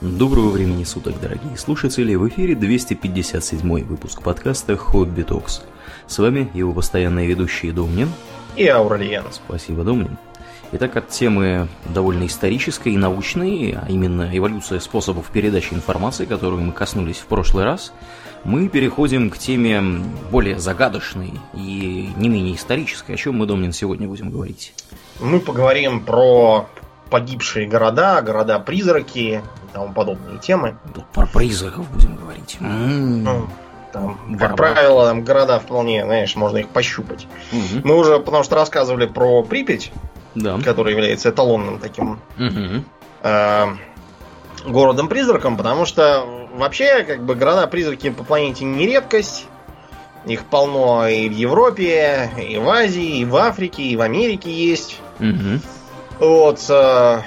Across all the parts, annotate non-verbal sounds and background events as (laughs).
Доброго времени суток, дорогие слушатели! В эфире 257 выпуск подкаста Хобби Токс. С вами его постоянные ведущие Домнин и Ауралиен. Спасибо, Домнин. Итак, от темы довольно исторической и научной, а именно эволюция способов передачи информации, которую мы коснулись в прошлый раз, мы переходим к теме более загадочной и не менее исторической. О чем мы, Домнин, сегодня будем говорить? Мы поговорим про погибшие города, города-призраки тому подобные темы. Да, про призраков будем говорить. Ну, там, как правило, там города вполне, знаешь, можно их пощупать. Угу. Мы уже, потому что рассказывали про Припять, да. который является эталонным таким угу. э, городом-призраком, потому что вообще, как бы, города-призраки по планете не редкость. Их полно и в Европе, и в Азии, и в Африке, и в Америке есть. Угу. Вот. Э,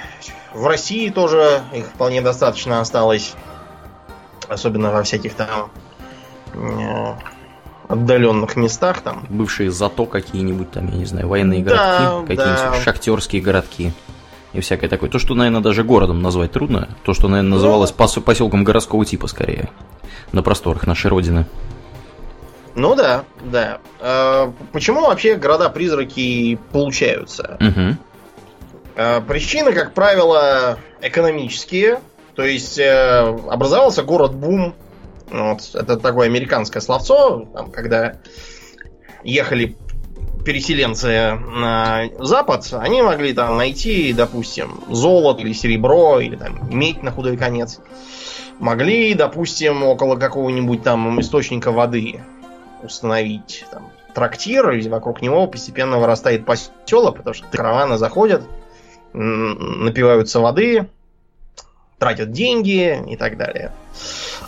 в России тоже их вполне достаточно осталось. Особенно во всяких там э, отдаленных местах там. Бывшие зато какие-нибудь там, я не знаю, военные городки, да, какие-нибудь да. шахтерские городки и всякое такое. То, что, наверное, даже городом назвать трудно, то, что, наверное, называлось ну, поселком городского типа скорее, на просторах нашей родины. Ну да, да. А, почему вообще города-призраки получаются? Угу. Э, причины, как правило, экономические. То есть э, образовался город-бум. Вот, это такое американское словцо, там, когда ехали переселенцы на Запад, они могли там найти, допустим, золото или серебро, или там медь на худой конец. Могли, допустим, около какого-нибудь там источника воды установить там, трактир, и вокруг него постепенно вырастает поселок, потому что караваны заходят, напиваются воды, тратят деньги и так далее.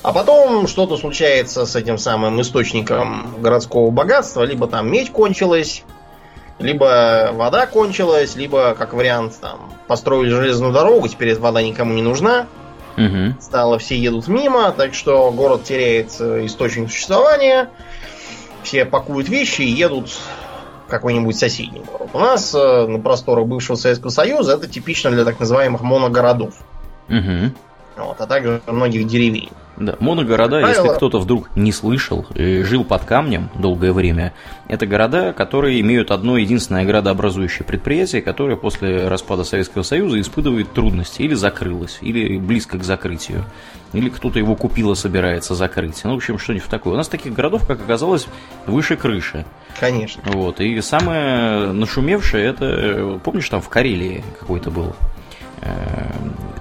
А потом что-то случается с этим самым источником городского богатства. Либо там медь кончилась, либо вода кончилась, либо, как вариант, там построили железную дорогу, теперь эта вода никому не нужна. Угу. Стало, все едут мимо, так что город теряет э, источник существования. Все пакуют вещи и едут какой-нибудь соседний город. У нас э, на просторах бывшего Советского Союза это типично для так называемых моногородов. Угу. Вот, а также многих деревень. Да, моногорода, Правило... если кто-то вдруг не слышал, жил под камнем долгое время, это города, которые имеют одно единственное градообразующее предприятие, которое после распада Советского Союза испытывает трудности, или закрылось, или близко к закрытию, или кто-то его купил и собирается закрыть. Ну, в общем, что-нибудь такое. У нас таких городов, как оказалось, выше крыши. Конечно. Вот. И самое нашумевшее, это, помнишь, там в Карелии какой-то был э,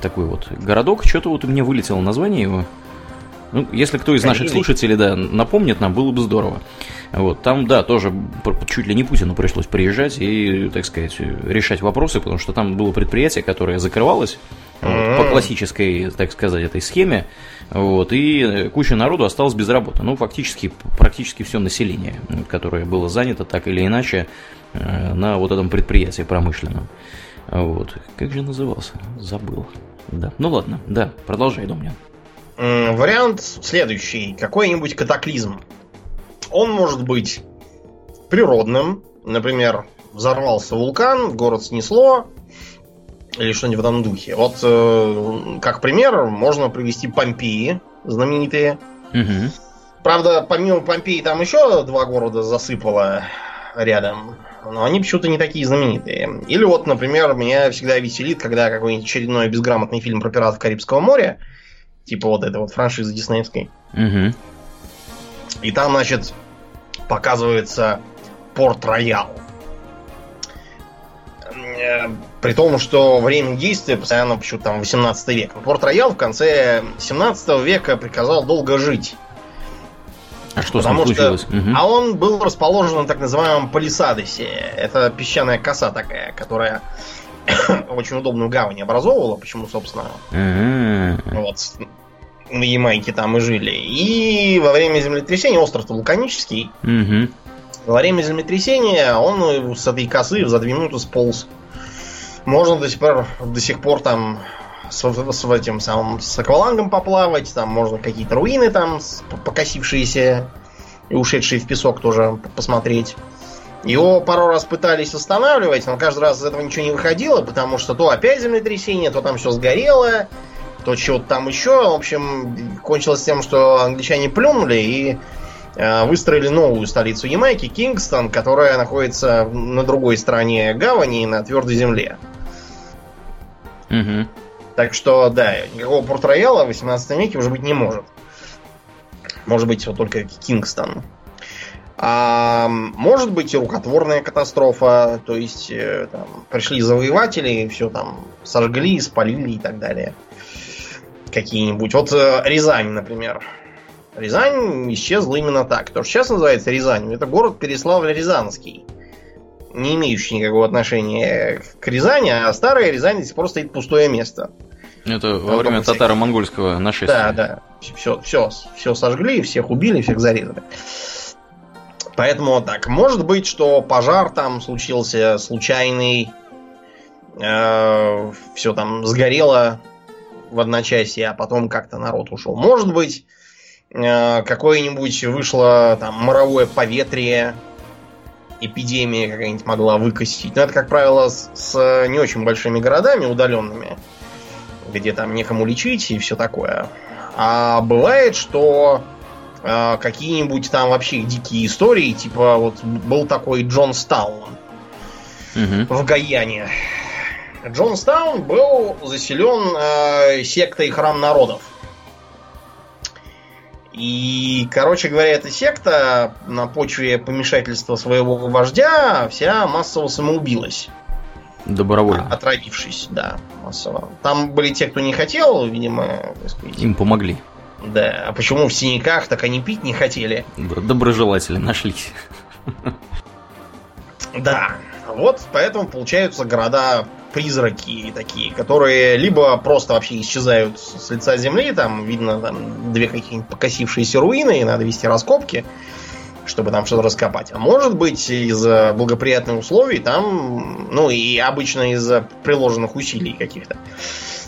такой вот городок, что-то вот у меня вылетело название его. Ну, если кто из наших слушателей, да, напомнит нам, было бы здорово. Вот, там, да, тоже чуть ли не Путину пришлось приезжать и, так сказать, решать вопросы, потому что там было предприятие, которое закрывалось вот, по классической, так сказать, этой схеме, вот, и куча народу осталась без работы. Ну, фактически, практически все население, которое было занято так или иначе э, на вот этом предприятии промышленном. Вот. Как же назывался? Забыл. Да. Ну ладно, да, продолжай, Домнин. Вариант следующий. Какой-нибудь катаклизм. Он может быть природным. Например, взорвался вулкан, город снесло, или что-нибудь в этом духе. Вот э, как пример можно привести Помпеи, знаменитые. Угу. Правда, помимо Помпеи там еще два города засыпало рядом. Но они почему-то не такие знаменитые. Или вот, например, меня всегда веселит, когда какой-нибудь очередной безграмотный фильм про пиратов Карибского моря Типа вот этой вот франшизы диснеевской. Угу. И там, значит, показывается Порт-Роял. Э, при том, что время действия постоянно почему-то там 18 век. Порт-Роял в конце 17 века приказал долго жить. А что с ним случилось? Что, угу. А он был расположен на так называемом Палисадосе. Это песчаная коса такая, которая (coughs) очень удобную гавань образовывала, почему, собственно, mm-hmm. вот, на Ямайке там и жили. И во время землетрясения, остров вулканический, mm-hmm. во время землетрясения он с этой косы за две минуты сполз. Можно до сих пор, до сих пор там с, с этим самым с аквалангом поплавать, там можно какие-то руины там покосившиеся и ушедшие в песок тоже посмотреть. Его пару раз пытались восстанавливать, но каждый раз из этого ничего не выходило, потому что то опять землетрясение, то там все сгорело, то чего-то там еще. В общем, кончилось тем, что англичане плюнули и э, выстроили новую столицу Ямайки, Кингстон, которая находится на другой стороне гавани, на твердой земле. Угу. Так что, да, никакого порт-рояла в 18 веке уже быть не может. Может быть, вот только Кингстон. А, может быть и рукотворная катастрофа, то есть э, там, пришли завоеватели, все там сожгли, спалили и так далее. Какие-нибудь. Вот э, Рязань, например. Рязань исчезла именно так. То, что сейчас называется Рязань, это город Переславль-Рязанский. Не имеющий никакого отношения к Рязани, а старая Рязань сих пор стоит пустое место. Это во время татаро-монгольского нашествия. Да, да. Все, все, все сожгли, всех убили, всех зарезали. Поэтому так. Может быть, что пожар там случился случайный, э, все там сгорело в одночасье, а потом как-то народ ушел. Может быть, э, какое-нибудь вышло там моровое поветрие, эпидемия какая-нибудь могла выкосить. Но это, как правило, с, с не очень большими городами удаленными, где там некому лечить и все такое. А бывает, что э, какие-нибудь там вообще дикие истории, типа вот был такой Джон Стаун угу. в Гаяне. Джонстаун был заселен э, сектой храм народов. И, короче говоря, эта секта на почве помешательства своего вождя вся массово самоубилась. Добровольно. Отравившись, да, массово. Там были те, кто не хотел, видимо, сказать. Им помогли. Да, а почему в синяках так они пить не хотели? Доброжелатели нашлись. Да, вот поэтому получаются города призраки такие, которые либо просто вообще исчезают с лица земли, там видно там две какие-нибудь покосившиеся руины, и надо вести раскопки, чтобы там что-то раскопать. А может быть, из-за благоприятных условий там, ну и обычно из-за приложенных усилий каких-то.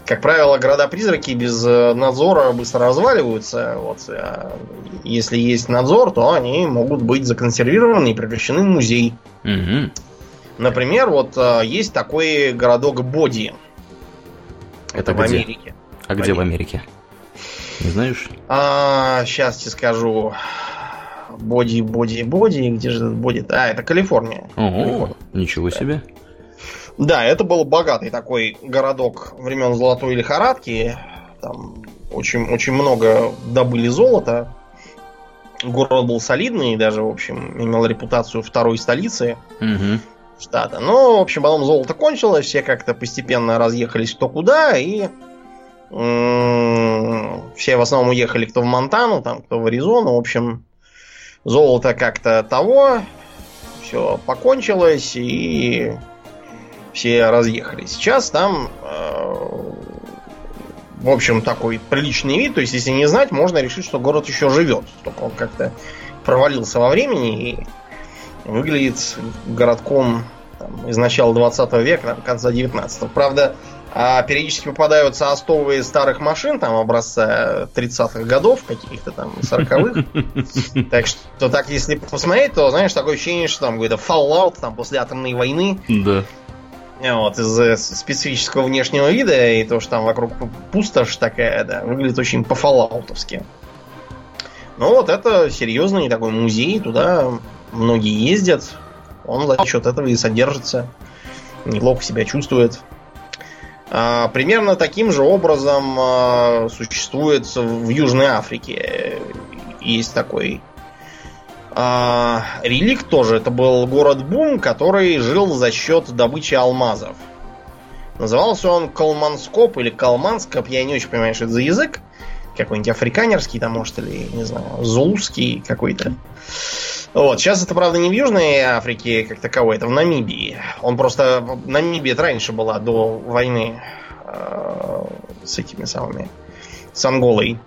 Как правило, города-призраки без надзора быстро разваливаются. Вот. А если есть надзор, то они могут быть законсервированы и превращены в музей. Угу. Например, вот э, есть такой городок Боди. Это, в где? Америке. А в где в Америке? Не знаешь? А, сейчас тебе скажу. Боди, Боди, Боди. Где же этот Боди? А, это Калифорния. Ого, Калифорния. ничего себе. Да, это был богатый такой городок времен Золотой лихорадки. Там очень, очень много добыли золота. Город был солидный, даже, в общем, имел репутацию второй столицы. Угу штата. Но, в общем, потом золото кончилось, все как-то постепенно разъехались кто куда, и все в основном уехали кто в Монтану, там, кто в Аризону. В общем, золото как-то того, все покончилось, и все разъехались. Сейчас там, э, в общем, такой приличный вид. То есть, если не знать, можно решить, что город еще живет. Только он как-то провалился во времени и выглядит городком там, из начала 20 века, там, конца 19 Правда, а периодически попадаются остовы старых машин, там, образца 30-х годов, каких-то там 40-х. (laughs) Так что так, если посмотреть, то, знаешь, такое ощущение, что там какой-то Fallout там, после атомной войны. Да. Вот, из специфического внешнего вида и то, что там вокруг пустошь такая, да, выглядит очень по-фоллаутовски. Ну вот это серьезный такой музей, туда многие ездят. Он за счет этого и содержится. Неплохо себя чувствует. А, примерно таким же образом а, существует в Южной Африке. Есть такой а, реликт тоже. Это был город Бум, который жил за счет добычи алмазов. Назывался он Калманскоп или Калманскоп, я не очень понимаю, что это за язык. Какой-нибудь африканерский там, может, или, не знаю, зулузский какой-то. Вот. Сейчас это, правда, не в Южной Африке как таковой, это в Намибии. Он просто... Намибия раньше была до войны э, с этими самыми... С Анголой.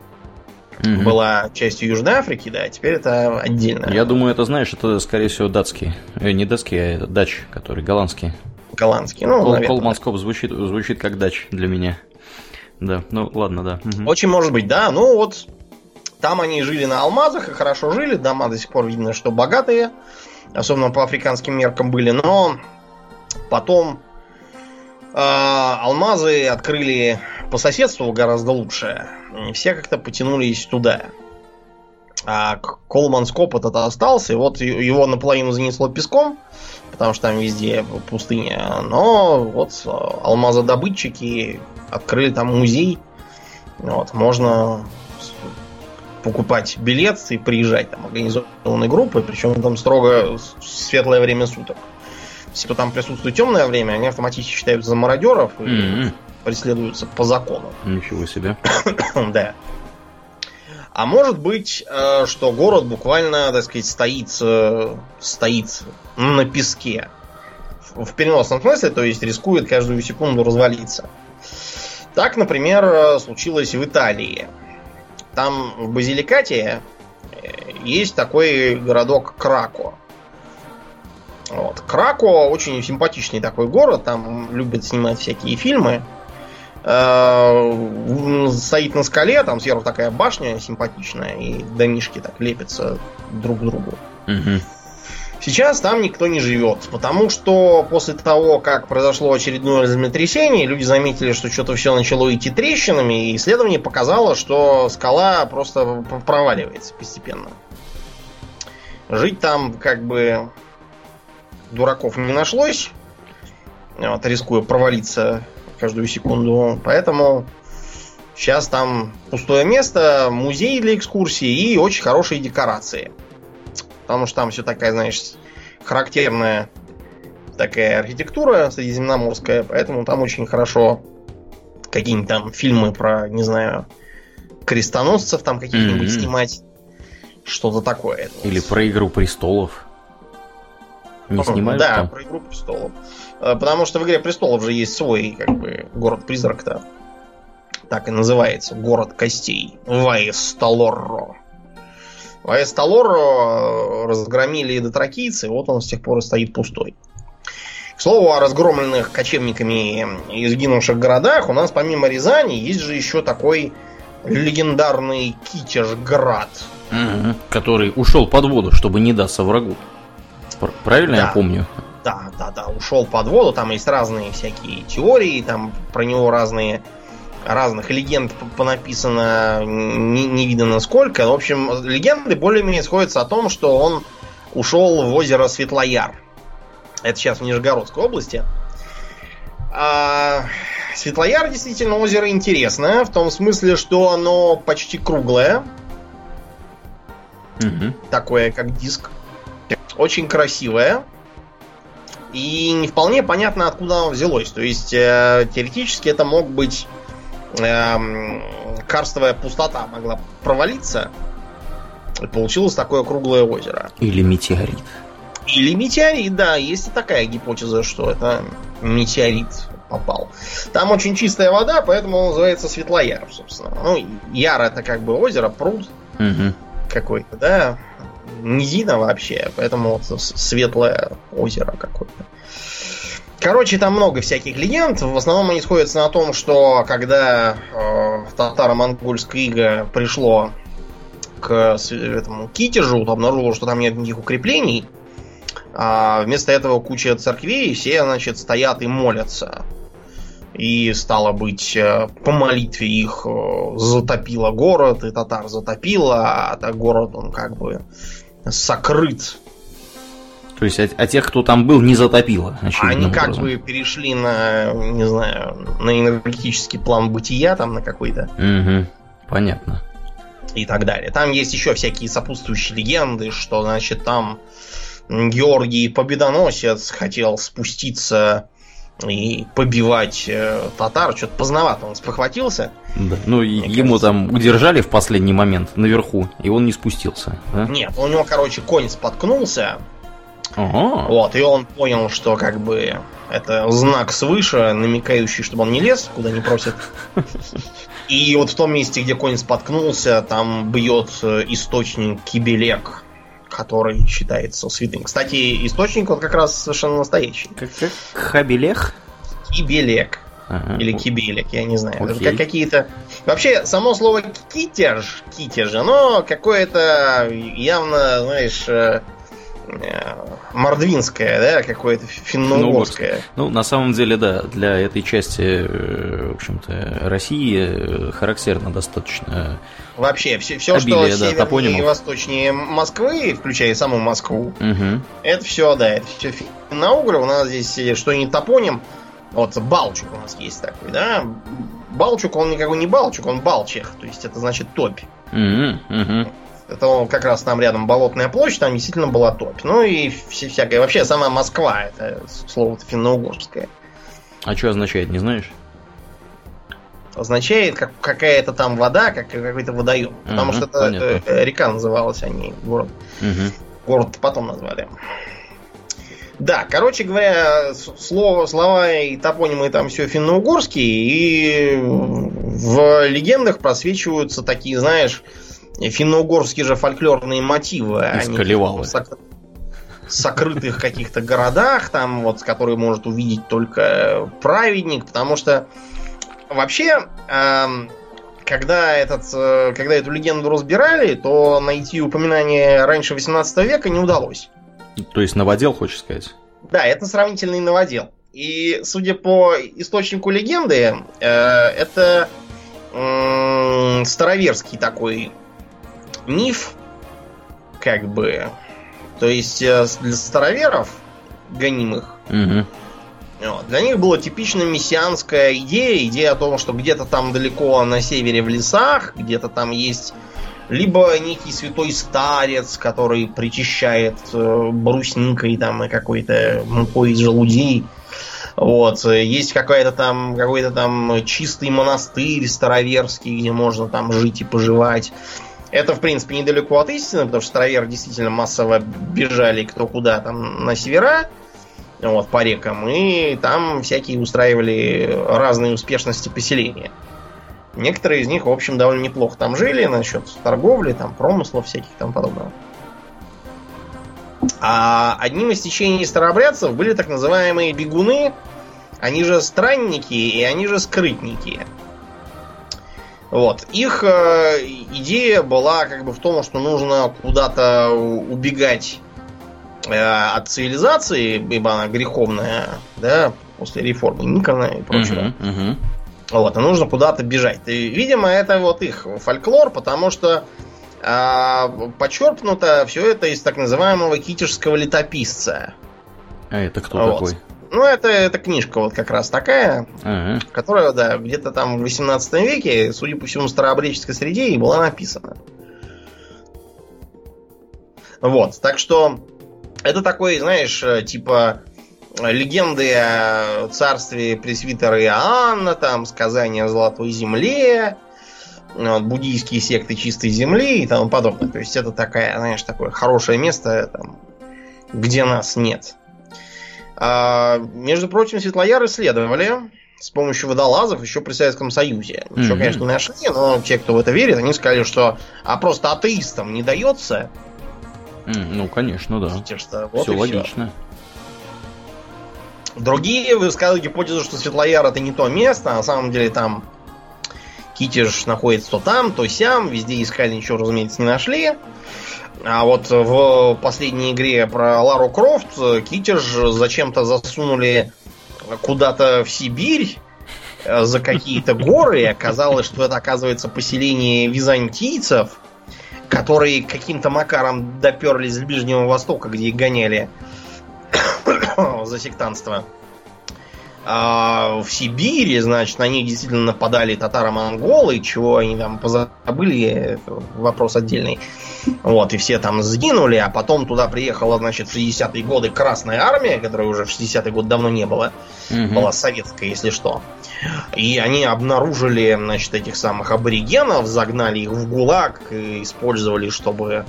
Угу. Была частью Южной Африки, да, теперь это отдельно. Я думаю, это, знаешь, это, скорее всего, датский. Э, не датский, а это дач, который голландский. Голландский, ну, Кол- Колманскоп звучит, звучит как дач для меня. Да, ну ладно, да. Угу. Очень может быть, да. Ну вот там они жили на алмазах и хорошо жили. Дома до сих пор видно, что богатые. Особенно по африканским меркам были. Но потом А, алмазы открыли по соседству гораздо лучше. Все как-то потянулись туда. А Колманскоп этот остался, и вот его наполовину занесло песком, потому что там везде пустыня. Но вот алмазодобытчики открыли там музей. Вот, можно покупать билет и приезжать там организованной группой, причем там строго светлое время суток. Если там присутствует темное время, они автоматически считаются за мародеров mm-hmm. Преследуются по закону. Ничего себе. (coughs) да. А может быть, э, что город буквально, так сказать, стоит, э, стоит на песке. В переносном смысле, то есть рискует каждую секунду развалиться. Так, например, э, случилось в Италии. Там в Базиликате есть такой городок Крако. Вот. Крако очень симпатичный такой город, там любят снимать всякие фильмы. Э, стоит на скале, там сверху такая башня симпатичная, и домишки так лепятся друг к другу. Угу. Сейчас там никто не живет, потому что после того, как произошло очередное землетрясение, люди заметили, что что-то все начало идти трещинами, и исследование показало, что скала просто проваливается постепенно. Жить там как бы дураков не нашлось, вот, рискуя провалиться каждую секунду. Поэтому сейчас там пустое место, музей для экскурсии и очень хорошие декорации. Потому что там все такая, знаешь, характерная такая архитектура средиземноморская, поэтому там очень хорошо какие-нибудь там фильмы про, не знаю, крестоносцев там каких-нибудь mm-hmm. снимать. Что-то такое. Или про Игру престолов. Не снимают Да, там? про Игру престолов. Э, потому что в Игре престолов же есть свой, как бы, город-призрак-то. Так и называется. Город костей. Ваесталорро. Ваесталорро разгромили дотракийцы, вот он с тех пор и стоит пустой. К слову о разгромленных кочевниками и сгинувших городах, у нас помимо Рязани есть же еще такой легендарный Китежград. Угу, который ушел под воду, чтобы не даться врагу. Правильно да. я помню? Да, да, да, ушел под воду. Там есть разные всякие теории, там про него разные разных легенд понаписано не, не видно сколько. В общем, легенды более-менее сходятся о том, что он ушел в озеро Светлояр. Это сейчас в Нижегородской области. А, Светлояр действительно озеро интересное, в том смысле, что оно почти круглое. Угу. Такое, как диск очень красивая. И не вполне понятно, откуда оно взялось. То есть, э, теоретически это мог быть э, карстовая пустота могла провалиться. И получилось такое круглое озеро. Или метеорит. Или метеорит, да. Есть и такая гипотеза, что это метеорит попал. Там очень чистая вода, поэтому он называется Светлояр, собственно. Ну, Яр это как бы озеро, пруд угу. какой-то, да низина вообще, поэтому вот светлое озеро какое-то. Короче, там много всяких легенд. В основном они сходятся на том, что когда э, татаро-монгольское иго пришло к этому Китежу, то обнаружило, что там нет никаких укреплений. А вместо этого куча церквей, все, значит, стоят и молятся. И, стало быть, э, по молитве их э, затопило город, и татар затопило, а так город, он как бы сокрыт. То есть, а, а тех, кто там был, не затопило. Они как бы перешли на, не знаю, на энергетический план бытия, там на какой-то. Угу, понятно. И так далее. Там есть еще всякие сопутствующие легенды, что, значит, там Георгий Победоносец хотел спуститься и побивать э, татар. Что-то поздновато он спохватился. Да. Ну, ему кажется. там удержали в последний момент наверху, и он не спустился. Да? Нет, у него, короче, конь споткнулся. Ага. Вот, и он понял, что как бы это знак свыше, намекающий, чтобы он не лез, куда не просят. (laughs) И вот в том месте, где конь споткнулся, там бьет э, источник Кибелек который считается святым. Кстати, источник вот как раз совершенно настоящий. Как, как Хабелех? Кибелек. Ага. Или кибелек, я не знаю. Окей. Это как какие-то... Вообще, само слово китерж, китерж, оно какое-то явно, знаешь, э, мордвинское, да, какое-то финно-угорское. Ну, на самом деле, да, для этой части, э, в общем-то, России э, характерно достаточно Вообще, все, все обилие, что да, севернее и восточнее Москвы, включая саму Москву, Угу. это все, да, это все финно-угры. У нас здесь э, что не топоним, вот Балчук у нас есть такой, да. Балчук, он никакой не Балчук, он Балчех, то есть это значит топь. Угу. Это как раз там рядом Болотная площадь, там действительно была топь. Ну и всякое. Вообще сама Москва, это слово финно-угорское. А что означает, не знаешь? Означает как, какая-то там вода, как какой-то водоем. Потому что это понятно. э, река называлась, а не город. Угу. Город потом назвали. Да, короче говоря, слово, слова и топонимы там все финно-угорские, и в легендах просвечиваются такие, знаешь, финно-угорские же фольклорные мотивы. В сок- сокрытых каких-то городах, там вот, которые может увидеть только праведник, потому что вообще, эм, когда, этот, э, когда эту легенду разбирали, то найти упоминание раньше 18 века не удалось. То есть новодел, хочешь сказать? Да, это сравнительный новодел. И, судя по источнику легенды, э, это староверский такой миф, как бы. То есть э, для староверов, гонимых, Угу. вот, для них была типично мессианская идея, идея о том, что где-то там далеко на севере в лесах, где-то там есть либо некий святой старец, который причащает э, брусникой там и какой-то мукой из желудей. Вот. Есть какая-то там, какой-то там чистый монастырь староверский, где можно там жить и поживать. Это, в принципе, недалеко от истины, потому что староверы действительно массово бежали кто куда там на севера, вот, по рекам, и там всякие устраивали разные успешности поселения. Некоторые из них, в общем, довольно неплохо там жили насчет торговли, там, промыслов всяких там подобного. А одним из течений старообрядцев были так называемые бегуны, они же странники и они же скрытники. Вот. Их э, идея была как бы в том, что нужно куда-то убегать э, от цивилизации, ибо она греховная, да, после реформы Никона и прочего. Угу. Угу. Вот, и нужно куда-то бежать. И, видимо, это вот их фольклор, потому что а, почерпнуто все это из так называемого китежского летописца. А это кто Вот. такой? Ну, это, это книжка вот как раз такая, Ага. которая, да, где-то там в 18 веке, судя по всему, в старообреческой среде и была написана. Вот, так что это такой, знаешь, э, типа э, легенды о царстве пресвитера Иоанна, там, сказания о Золотой Земле, вот, буддийские секты чистой земли и тому подобное. То есть это такая, знаешь, такое хорошее место, там, где нас нет. А, между прочим, Светлояр исследовали с помощью водолазов еще при Советском Союзе. Ничего, Мгм. конечно, не нашли, но те, кто в это верит, они сказали, что а просто атеистам не дается. М, Ну, конечно, да. Видите, что вот все логично. Другие высказывают гипотезу, что Светлояр это не то место, а на самом деле там Китеж находится то там, то сям, везде искали, ничего, разумеется, не нашли. А вот в последней игре про Лару Крофт э, Китеж зачем-то засунули куда-то в Сибирь э, за какие-то горы, и оказалось, что это, оказывается, поселение византийцев, которые каким-то макаром доперлись с Ближнего Востока, где их гоняли (coughs) за сектантство. А в Сибири, значит, на них действительно нападали татаро-монголы, чего они там позабыли, вопрос отдельный. Вот, и все там сгинули, а потом туда приехала, значит, в 60-е годы Красная Армия, которой уже в 60-е годы давно не было, Мгм. была советская, если что. И они обнаружили, значит, этих самых аборигенов, загнали их в ГУЛАГ и использовали, чтобы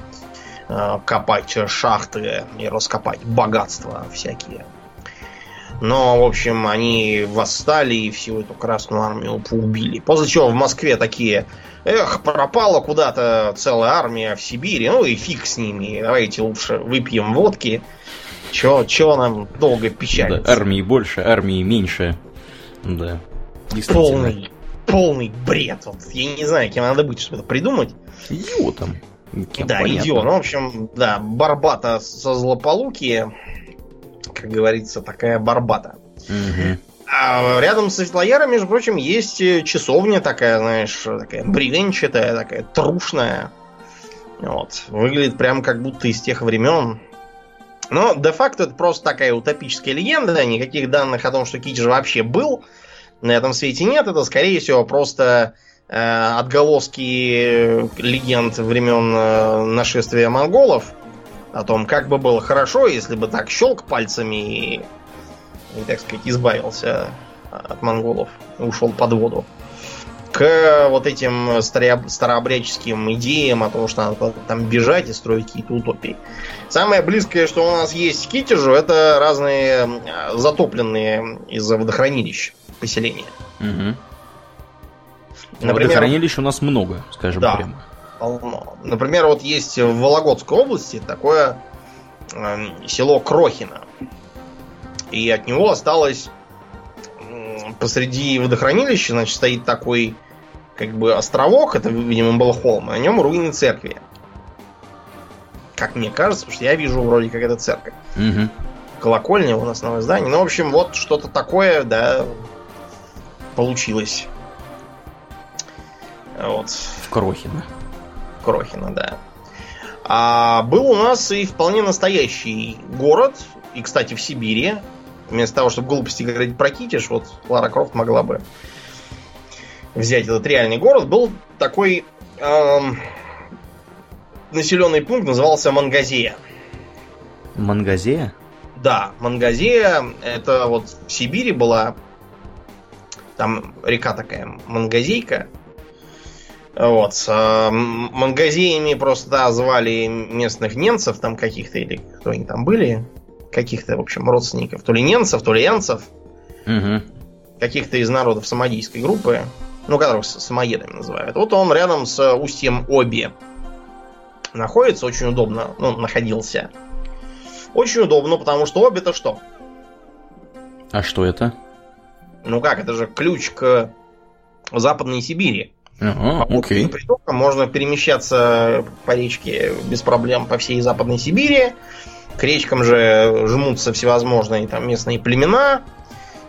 э, копать шахты и раскопать богатства всякие. Но, в общем, они восстали и всю эту Красную Армию поубили. После чего в Москве такие, эх, пропала куда-то целая армия в Сибири, ну и фиг с ними, давайте лучше выпьем водки. Чего, чего нам долго Да, печалиться? армии больше, армии меньше. Да. Полный, полный бред. Вот, я не знаю, кем надо быть, чтобы это придумать. Идиотом. Кем, да, понятно. идиот. Ну, в общем, да, барбата со злополуки, как говорится, такая барбата. Угу. А рядом с Светлояром, между прочим, есть часовня такая, знаешь, такая бревенчатая, такая трушная. Вот. Выглядит прям как будто из тех времен. Но де-факто это просто такая утопическая легенда. Никаких данных о том, что Китиш вообще был на этом свете нет. Это, скорее всего, просто э, отголоски легенд времен э, нашествия монголов. О том, как бы было хорошо, если бы так щелк пальцами и, и так сказать, избавился от монголов ушел под воду к вот этим старообрядческим идеям о том, что надо там бежать и строить какие-то утопии. Самое близкое, что у нас есть к Китежу, это разные затопленные из-за водохранилищ поселения. Угу. Например, водохранилищ у нас много, скажем да, прямо. Полно. Например, вот есть в Вологодской области такое э, село Крохино. И от него осталось посреди водохранилища, значит, стоит такой как бы островок, это, видимо, был холм, на нем руины церкви. Как мне кажется, потому что я вижу вроде как это церковь. Угу. Колокольня у нас новое здание. Ну, в общем, вот что-то такое, да, получилось. Вот. В Крохино. Крохино, да. А был у нас и вполне настоящий город, и, кстати, в Сибири, Вместо того, чтобы глупости говорить про Китиш, вот Лара Крофт могла бы взять этот реальный город. Был такой эм, населенный пункт, назывался Мангазея. Мангазея? Да, Мангазея, это вот в Сибири была, там река такая, Мангазейка. Вот, с э, мангазеями просто да, звали местных немцев там каких-то, или кто они там были, каких-то, в общем, родственников, то ли ненцев, то ли янцев, угу. каких-то из народов самодийской группы, ну, которых самоедами называют. Вот он рядом с устьем Оби находится, очень удобно, ну, находился. Очень удобно, потому что Оби это что? А что это? Ну как, это же ключ к Западной Сибири. Ага, окей. Притокам можно перемещаться по речке без проблем по всей Западной Сибири. К речкам же жмутся всевозможные там местные племена.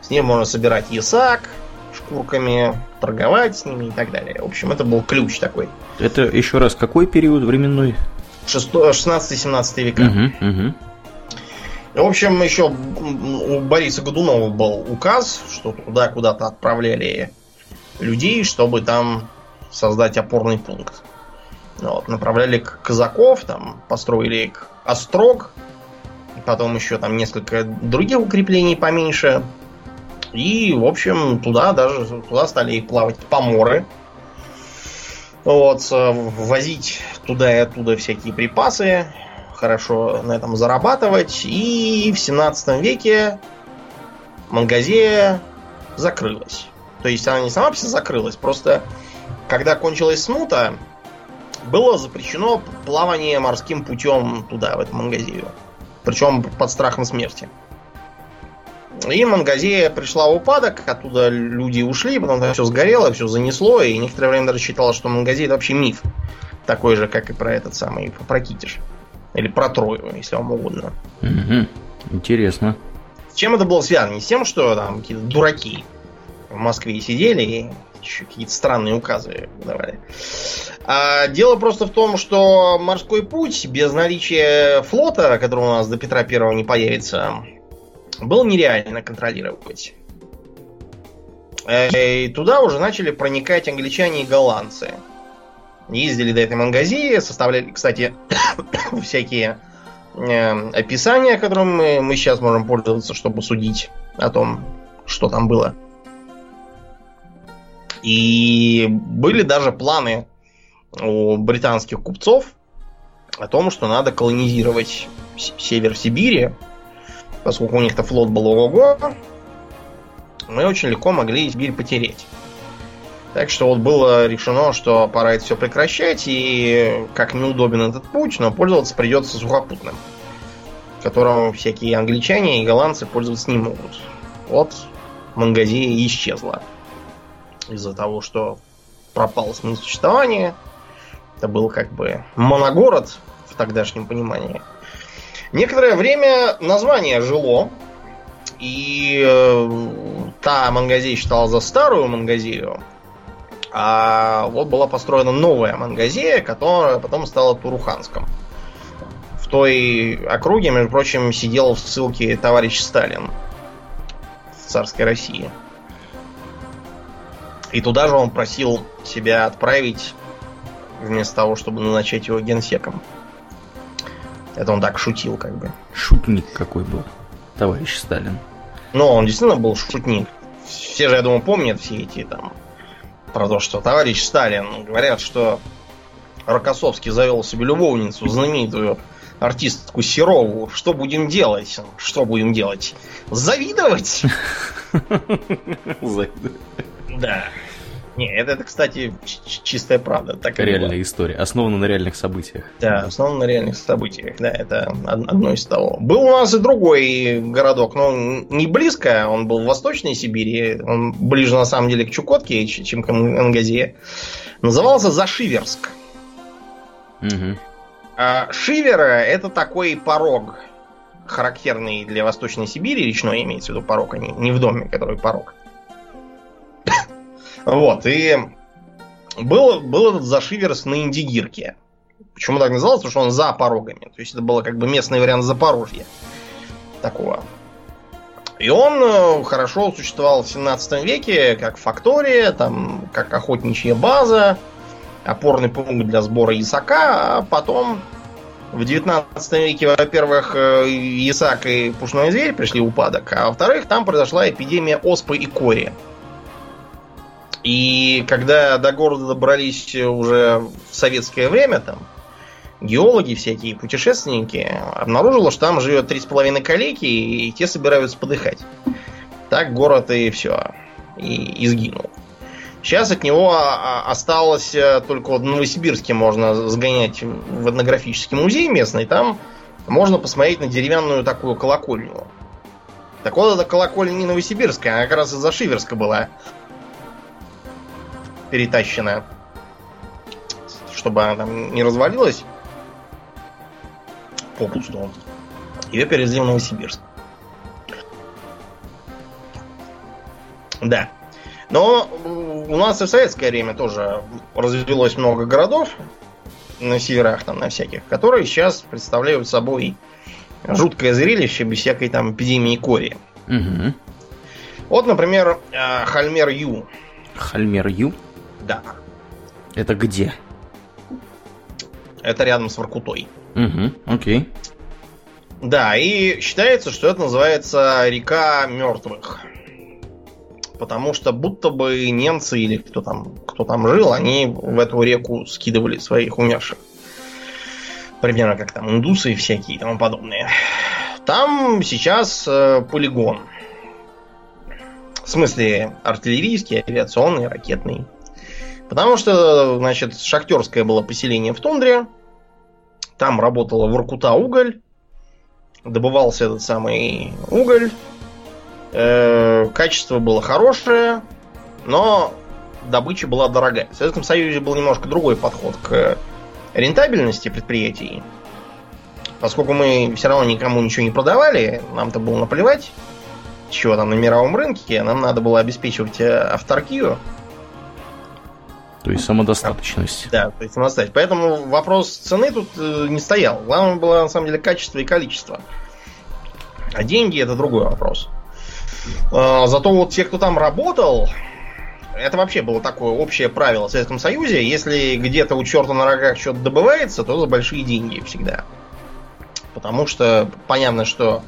С ним можно собирать ясак шкурками, торговать с ними и так далее. В общем, это был ключ такой. Это еще раз какой период временной? 16-17 века. Угу, угу. В общем, еще у Бориса Годунова был указ, что туда куда-то отправляли людей, чтобы там создать опорный пункт. Вот, направляли к казаков, там построили к острог, потом еще там несколько других укреплений поменьше. И, в общем, туда даже туда стали плавать поморы. Вот, возить туда и оттуда всякие припасы, хорошо на этом зарабатывать. И в 17 веке Мангазея закрылась. То есть она не сама себе закрылась, просто когда кончилась смута, было запрещено плавание морским путем туда, в эту Мангазею. Причем под страхом смерти. И Мангазея пришла в упадок, оттуда люди ушли, потом там все сгорело, все занесло, и некоторое время даже считалось, что Мангазея это вообще миф. Такой же, как и про этот самый, про Китиш. Или про Трою, если вам угодно. Угу. Интересно. С чем это было связано? Не с тем, что там какие-то дураки в Москве сидели и еще какие-то странные указы давали. А дело просто в том, что морской путь без наличия флота, который у нас до Петра Первого не появится, был нереально контролировать. Э, и туда уже начали проникать англичане и голландцы. Ездили до этой Мангазии, составляли, кстати, (coughs) всякие э, описания, которым мы, мы сейчас можем пользоваться, чтобы судить о том, что там было. И были даже планы у британских купцов о том, что надо колонизировать север Сибири, поскольку у них-то флот был ого мы очень легко могли Сибирь потерять. Так что вот было решено, что пора это все прекращать, и как неудобен этот путь, но пользоваться придется сухопутным, которым всякие англичане и голландцы пользоваться не могут. Вот Мангазия исчезла из-за того, что пропал смысл существования, Это был как бы моногород в тогдашнем понимании. Некоторое время название жило, и э, та Мангазия считалась за старую Мангазию, а вот была построена новая Мангазия, которая потом стала Туруханском. В той округе, между прочим, сидел в ссылке товарищ Сталин в царской России. И туда же он просил себя отправить вместо того, чтобы назначать его генсеком. Это он так шутил, как бы. Шутник какой был, товарищ Сталин. Ну, он действительно был шутник. Все же, я думаю, помнят все эти там про то, что товарищ Сталин говорят, что Рокоссовский завел себе любовницу, знаменитую артистку Серову. Что будем делать? Что будем делать? Завидовать? (laughs) Да. Не, это, это кстати, чистая правда. Так Реальная история, основана на реальных событиях. Да, основана на реальных событиях. Да, это одно из того. Был у нас и другой городок, но не близко, он был в Восточной Сибири, он ближе на самом деле к Чукотке, чем к Ангазе. Назывался Зашиверск. Угу. А Шивера это такой порог, характерный для Восточной Сибири, речной имеется в виду порог, а не, не в доме, который порог. Вот, и был, был этот зашиверс на Индигирке. Почему так назывался? Потому что он за порогами. То есть это было как бы местный вариант Запорожья. Такого. И он э, хорошо существовал в 17 веке как фактория, там, как охотничья база, опорный пункт для сбора ясака, а потом в 19 веке, во-первых, э, ясак и пушной зверь пришли в упадок, а во-вторых, там произошла эпидемия оспы и кори. И когда до города добрались уже в советское время, там, геологи всякие, путешественники, обнаружило, что там живет 3,5 калеки, и те собираются подыхать. Так город и все. И, и сгинул. Сейчас от него осталось э, только вот в Новосибирске можно сгонять в этнографический музей местный. Там можно посмотреть на деревянную такую колокольню. Так вот, эта колокольня не Новосибирская, она как раз из-за Шиверска была перетащенная, чтобы она там не развалилась попусту. Ее перевезли в Новосибирск. Да. Но у нас и в советское время тоже развелось много городов на северах, там, на всяких, которые сейчас представляют собой жуткое зрелище без всякой там эпидемии кори. Угу. Вот, например, э, Хальмер Ю. Хальмер Ю? Да. Это где? Это рядом с Воркутой. Угу, окей. Да, и считается, что это называется река мертвых. Потому что будто бы немцы или кто там, кто там жил, они в эту реку скидывали своих умерших. Примерно как там индусы и всякие и тому подобные. Там сейчас э, полигон. В смысле, артиллерийский, авиационный, ракетный. Потому что, значит, шахтерское было поселение в тундре. Там работала Воркута уголь. Добывался этот самый уголь. Э, качество было хорошее, но добыча была дорогая. В Советском Союзе был немножко другой подход к рентабельности предприятий. Поскольку мы все равно никому ничего не продавали, нам-то было наплевать, чего там на мировом рынке, нам надо было обеспечивать э, авторкию. То есть самодостаточность. Да, то есть самодостаточность. Поэтому вопрос цены тут э, не стоял. Главное было на самом деле качество и количество. А деньги это другой вопрос. А, зато вот те, кто там работал, это вообще было такое общее правило в Советском Союзе. Если где-то у черта на рогах что-то добывается, то за большие деньги всегда. Потому что понятно, что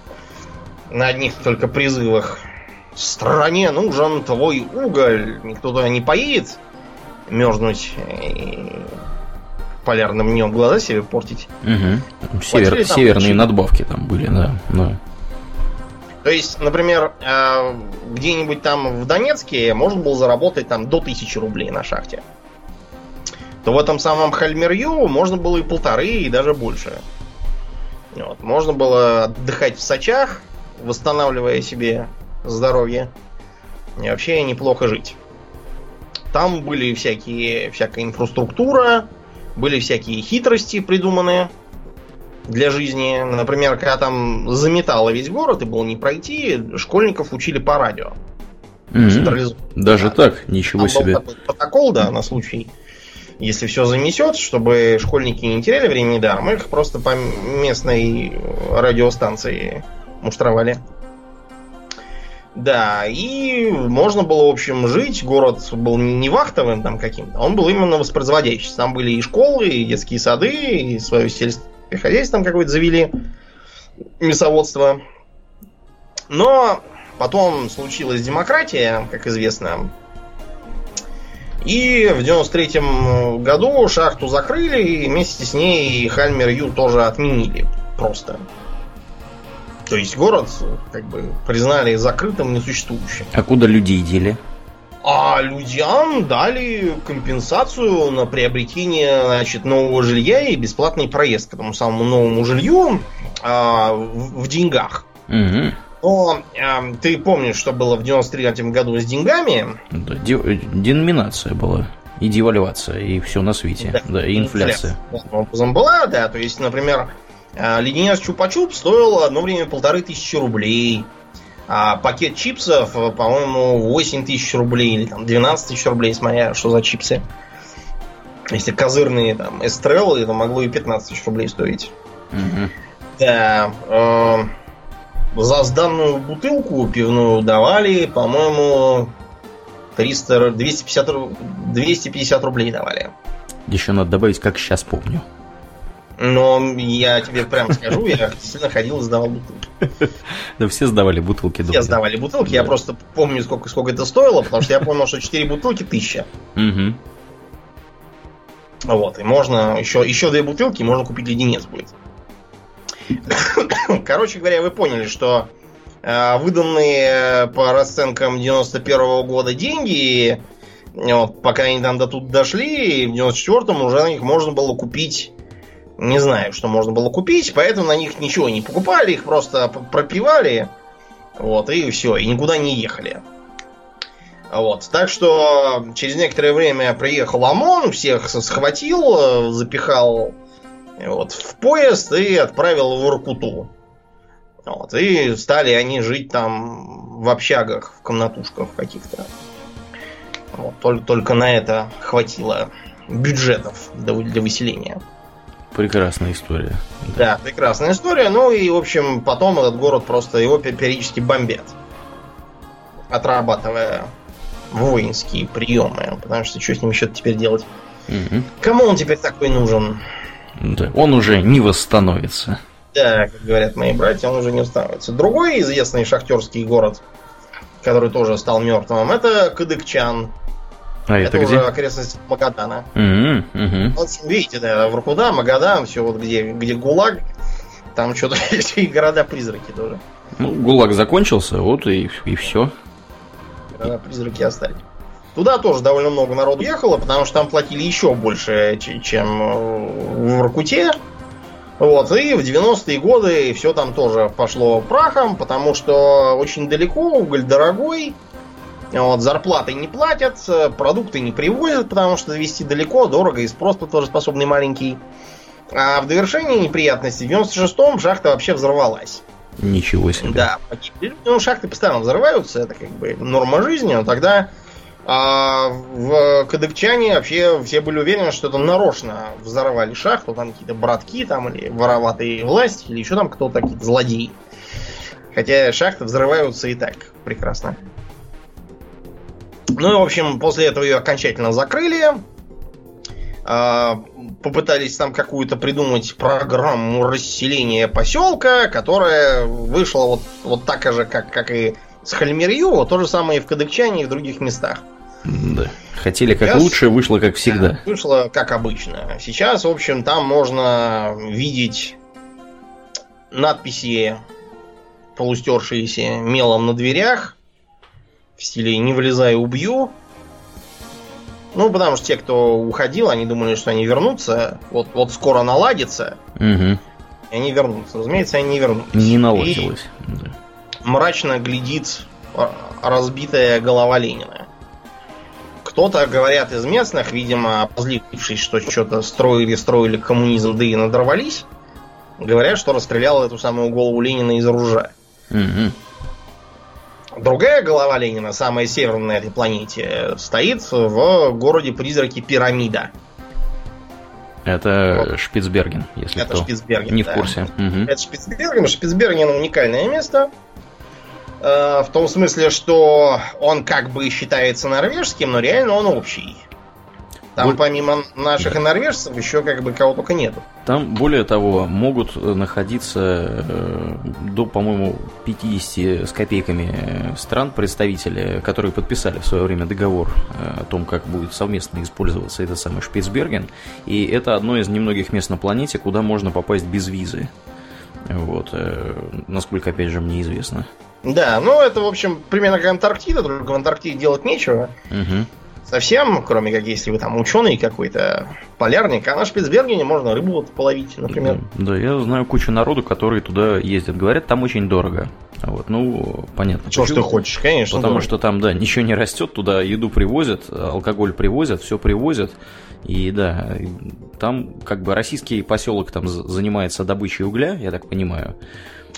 на одних только призывах стране нужен твой уголь, никто туда не поедет мерзнуть и полярным днем глаза себе портить. Угу. Север, северные очень... надбавки там были, да. да. То есть, например, э, где-нибудь там в Донецке можно было заработать там до тысячи рублей на шахте. То в этом самом Хальмерью можно было и полторы, и даже больше. Вот. Можно было отдыхать в Сочах, восстанавливая себе здоровье. И вообще неплохо жить. Там были всякие, всякая инфраструктура, Были всякие хитрости придуманные для жизни. Например, когда там заметало весь город и было не пройти, школьников учили по радио. Mm-hmm. Даже да. так, ничего там себе. Был протокол, да, на случай, если все занесет, чтобы школьники не теряли времени да, мы их просто по местной радиостанции муштровали. Да, и можно было, в общем, жить. Город был не вахтовым там каким-то, он был именно воспроизводящийся. Там были и школы, и детские сады, и свое сельское хозяйство там какое-то завели, мясоводство. Но потом случилась демократия, как известно. И в 93 году шахту закрыли, и вместе с ней Хальмер Ю тоже отменили. Просто. То есть город как бы признали закрытым, несуществующим. А куда людей дели? А людям дали компенсацию на приобретение значит, нового жилья и бесплатный проезд к этому самому новому жилью а, в, в деньгах. Угу. Но э, ты помнишь, что было в 93 году с деньгами? Да, деноминация была. И девальвация, и все на свете. Да, да и инфляция. инфляция. Была, да. То есть, например, леденец Чупа-Чуп стоил одно время полторы тысячи рублей. А пакет чипсов, по-моему, 8 тысяч рублей или там 12 тысяч рублей, смотря что за чипсы. Если козырные там эстреллы, это могло и 15 тысяч рублей стоить. Угу. Да. Э, за сданную бутылку пивную давали, по-моему, 300, 250, 250 рублей давали. Еще надо добавить, как сейчас помню. Но я тебе прям скажу, я действительно ходил и сдавал бутылки. (laughs) Да все сдавали бутылки. Все сдавали бутылки, я просто помню, сколько, сколько это стоило, потому что я помнил, что 4 бутылки тысяча. Вот, и можно еще, еще две бутылки, можно купить леденец будет. (coughs) Короче говоря, вы поняли, что э, выданные по расценкам 91 -го года деньги, вот, пока они там до тут дошли, в 94-м уже на них можно было купить не знаю, что можно было купить, поэтому на них ничего не покупали, их просто пропивали, вот, и все, и никуда не ехали. Вот, так что через некоторое время приехал ОМОН, всех схватил, запихал вот, в поезд и отправил в Иркуту. Вот, и стали они жить там в общагах, в комнатушках каких-то. Вот, только, только на это хватило бюджетов для, для выселения. Прекрасная история. Да, прекрасная история. Ну и, в общем, потом этот город просто его периодически бомбят. Отрабатывая воинские приемы. Потому что что с ним еще теперь делать? Угу. Кому он теперь такой нужен? Да, он уже не восстановится. Да, как говорят мои братья, он уже не восстановится. Другой известный шахтерский город, который тоже стал мертвым, это Кадыкчан. А это, это уже где? окрестность Магадана. Mm-hmm, mm-hmm. Вот, видите, да, Воркуда, Магадан, все вот где, где ГУЛАГ, там что-то (laughs) есть и города-призраки тоже. Ну, ГУЛАГ закончился, вот и, и все. Города-призраки остались. Туда тоже довольно много народу ехало, потому что там платили еще больше, чем в Воркуте. Вот, и в 90-е годы все там тоже пошло прахом, потому что очень далеко, уголь дорогой, вот, зарплаты не платят, продукты не привозят, потому что довести далеко, дорого, и спрос тоже способный маленький. А в довершении неприятностей в 96-м шахта вообще взорвалась. Ничего себе. Да, ну, шахты постоянно взрываются, это как бы норма жизни, но тогда а в Кадыкчане вообще все были уверены, что это нарочно взорвали шахту, там какие-то братки там, или вороватые власти, или еще там кто-то, какие-то злодеи. Хотя шахты взрываются и так прекрасно. Ну и, в общем, после этого ее окончательно закрыли. А, попытались там какую-то придумать программу расселения поселка, которая вышла вот, вот так же, как, как и с Хальмирью, вот то же самое и в Кадыкчане, и в других местах. Да. Хотели как Сейчас, лучше, вышло как всегда. Да, вышло как обычно. Сейчас, в общем, там можно видеть надписи, полустершиеся мелом на дверях, в стиле «не вылезай, убью». Ну, потому что те, кто уходил, они думали, что они вернутся. Вот, вот скоро наладится. Угу. И они вернутся. Разумеется, они не вернутся. Не наладилось. И. Мрачно глядит разбитая голова Ленина кто-то, говорят, из местных, видимо, опозлившись, что что-то строили, строили коммунизм, да и надорвались, говорят, что расстрелял эту самую голову Ленина из ружья. Угу. Другая голова Ленина, самая северная на этой планете, стоит в городе призраки Пирамида. Это вот. Шпицберген, если Это кто Шпицберген, не да. в курсе. Угу. Это Шпицберген. Шпицберген уникальное место. Э, в том смысле, что он как бы считается норвежским, но реально он общий. Там Боль... помимо наших и норвежцев еще как бы кого только нету. Там, более того, могут э, находиться э, до, по-моему, 50 с копейками э, стран представители, которые подписали в свое время договор э, о том, как будет совместно использоваться этот самый Шпицберген. И это одно из немногих мест на планете, куда можно попасть без визы. Вот, э, насколько, опять же, мне известно. Да, ну это, в общем, примерно как Антарктида, только в Антарктиде делать нечего. Угу совсем, кроме как если вы там ученый какой-то, полярник, а на Шпицбергене можно рыбу вот половить, например. Да, я знаю кучу народу, которые туда ездят. Говорят, там очень дорого. Вот, ну, понятно. Что ж ты хочешь, конечно. Потому дорого. что там, да, ничего не растет, туда еду привозят, алкоголь привозят, все привозят. И да, там как бы российский поселок там занимается добычей угля, я так понимаю.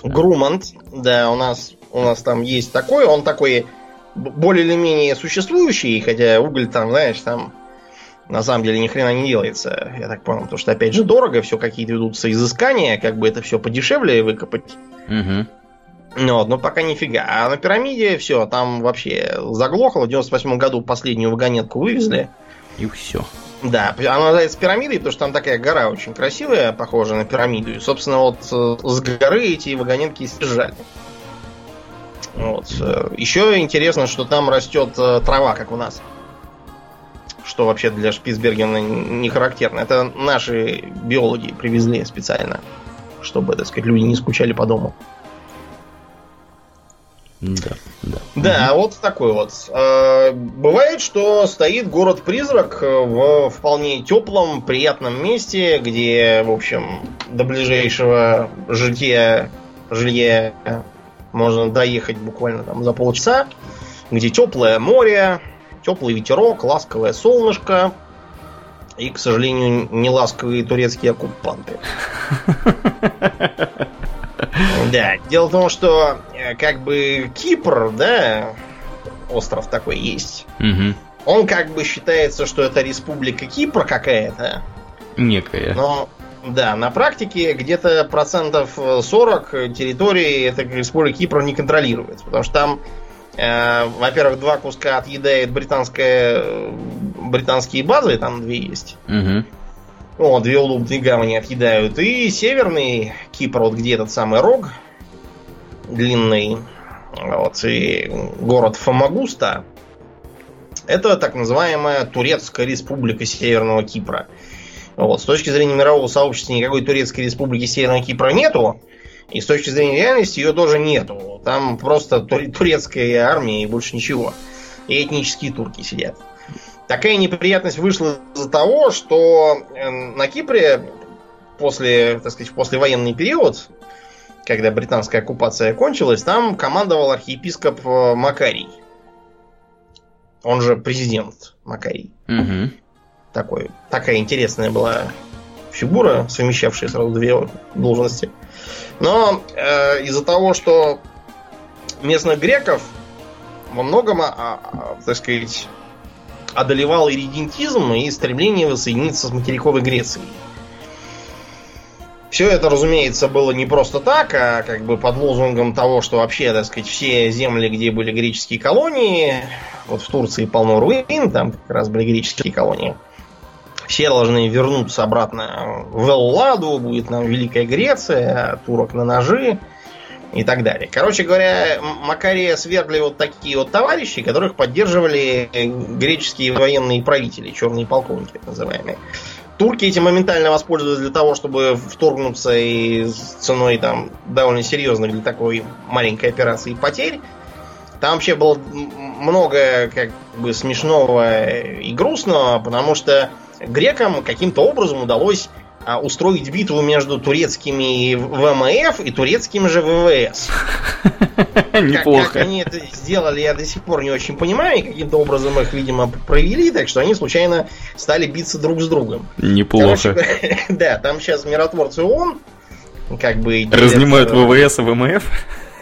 Грумант, да, у нас у нас там есть такой, он такой более или менее существующий, хотя уголь там, знаешь, там на самом деле ни хрена не делается, я так понял, потому что опять же дорого, все какие-то ведутся изыскания, как бы это все подешевле выкопать. Угу. Вот, но пока нифига. А на пирамиде все, там вообще заглохло. В 98 году последнюю вагонетку вывезли. И все. Да, она называется пирамидой, потому что там такая гора очень красивая, похожая на пирамиду. И, собственно, вот э, с горы эти вагонетки съезжали. Вот. Еще интересно, что там растет э, трава, как у нас. Что вообще для Шпицбергена не характерно. Это наши биологи привезли специально, чтобы, так сказать, люди не скучали по дому. Да, да. Да, угу. вот такой вот. Э, бывает, что стоит город-призрак в вполне теплом, приятном месте, где, в общем, до ближайшего жития, жилья можно доехать буквально там за полчаса, где теплое море, теплый ветерок, ласковое солнышко и, к сожалению, не ласковые турецкие оккупанты. (laughs) Да, дело в том, что э, как бы Кипр, да, остров такой есть. Он как бы считается, что это республика Кипр какая-то. Некая. Но да, на практике где-то процентов 40 территории эта республика Кипр не контролирует. Потому что там, э, во-первых, два куска отъедает британская, британские базы, там две есть. Угу. О, две удобные гавани отъедают. И северный Кипр, вот где этот самый рог длинный, вот, и город Фомагуста, это так называемая Турецкая республика Северного Кипра. Вот. С точки зрения мирового сообщества никакой турецкой республики Северного Кипра нету. И с точки зрения реальности ее тоже нету. Там просто турецкая армия и больше ничего. И этнические турки сидят. Такая неприятность вышла из-за того, что э, на Кипре после, так сказать, после военный период, когда британская оккупация кончилась, там командовал архиепископ э, Макарий. Он же президент Макарий. Угу такой, такая интересная была фигура, совмещавшая сразу две должности. Но э, из-за того, что местных греков во многом, а, а, так сказать, одолевал иридентизм и стремление воссоединиться с материковой Грецией. Все это, разумеется, было не просто так, а как бы под лозунгом того, что вообще, так сказать, все земли, где были греческие колонии, вот в Турции полно руин, там как раз были греческие колонии, все должны вернуться обратно в Элладу, будет нам Великая Греция, турок на ножи и так далее. Короче говоря, Макария свергли вот такие вот товарищи, которых поддерживали греческие военные правители, черные полковники так называемые. Турки этим моментально воспользовались для того, чтобы вторгнуться и с ценой там довольно серьезных для такой маленькой операции потерь. Там вообще было много как бы смешного и грустного, потому что грекам каким-то образом удалось а, устроить битву между турецкими ВМФ и турецкими же ВВС. (laughs) Неплохо. Как, как они это сделали, я до сих пор не очень понимаю. Каким-то образом их, видимо, провели, так что они случайно стали биться друг с другом. Неплохо. Короче, (laughs) да, там сейчас миротворцы ООН как бы... Делят, Разнимают э, ВВС и ВМФ?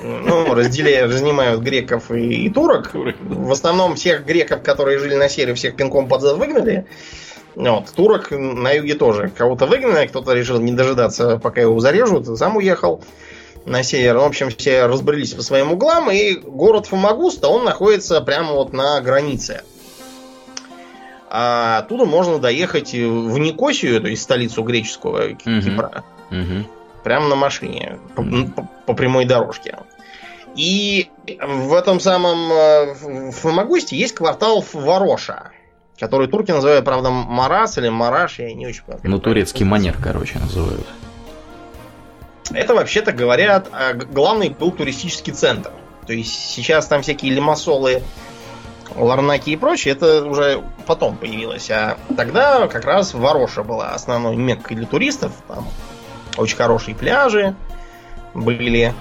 Ну, разделяют, разнимают греков и, и турок. турок. В основном всех греков, которые жили на севере, всех пинком под зад выгнали. Вот, турок на юге тоже. Кого-то выгнали, кто-то решил не дожидаться, пока его зарежут, сам уехал на север. В общем, все разбрелись по своим углам, и город Фомагуста, он находится прямо вот на границе. А оттуда можно доехать в Никосию, то есть столицу греческого Кипра. Угу. Прямо на машине, по, по, по прямой дорожке. И в этом самом э, Фомагусте есть квартал Вороша, который турки называют, правда, Марас или Мараш, я не очень понимаю. Ну, турецкий манер, короче, называют. Это, вообще-то говорят, а, главный был туристический центр. То есть сейчас там всякие лимассолы, ларнаки и прочее, это уже потом появилось. А тогда как раз Вороша была основной меккой для туристов. Там очень хорошие пляжи были.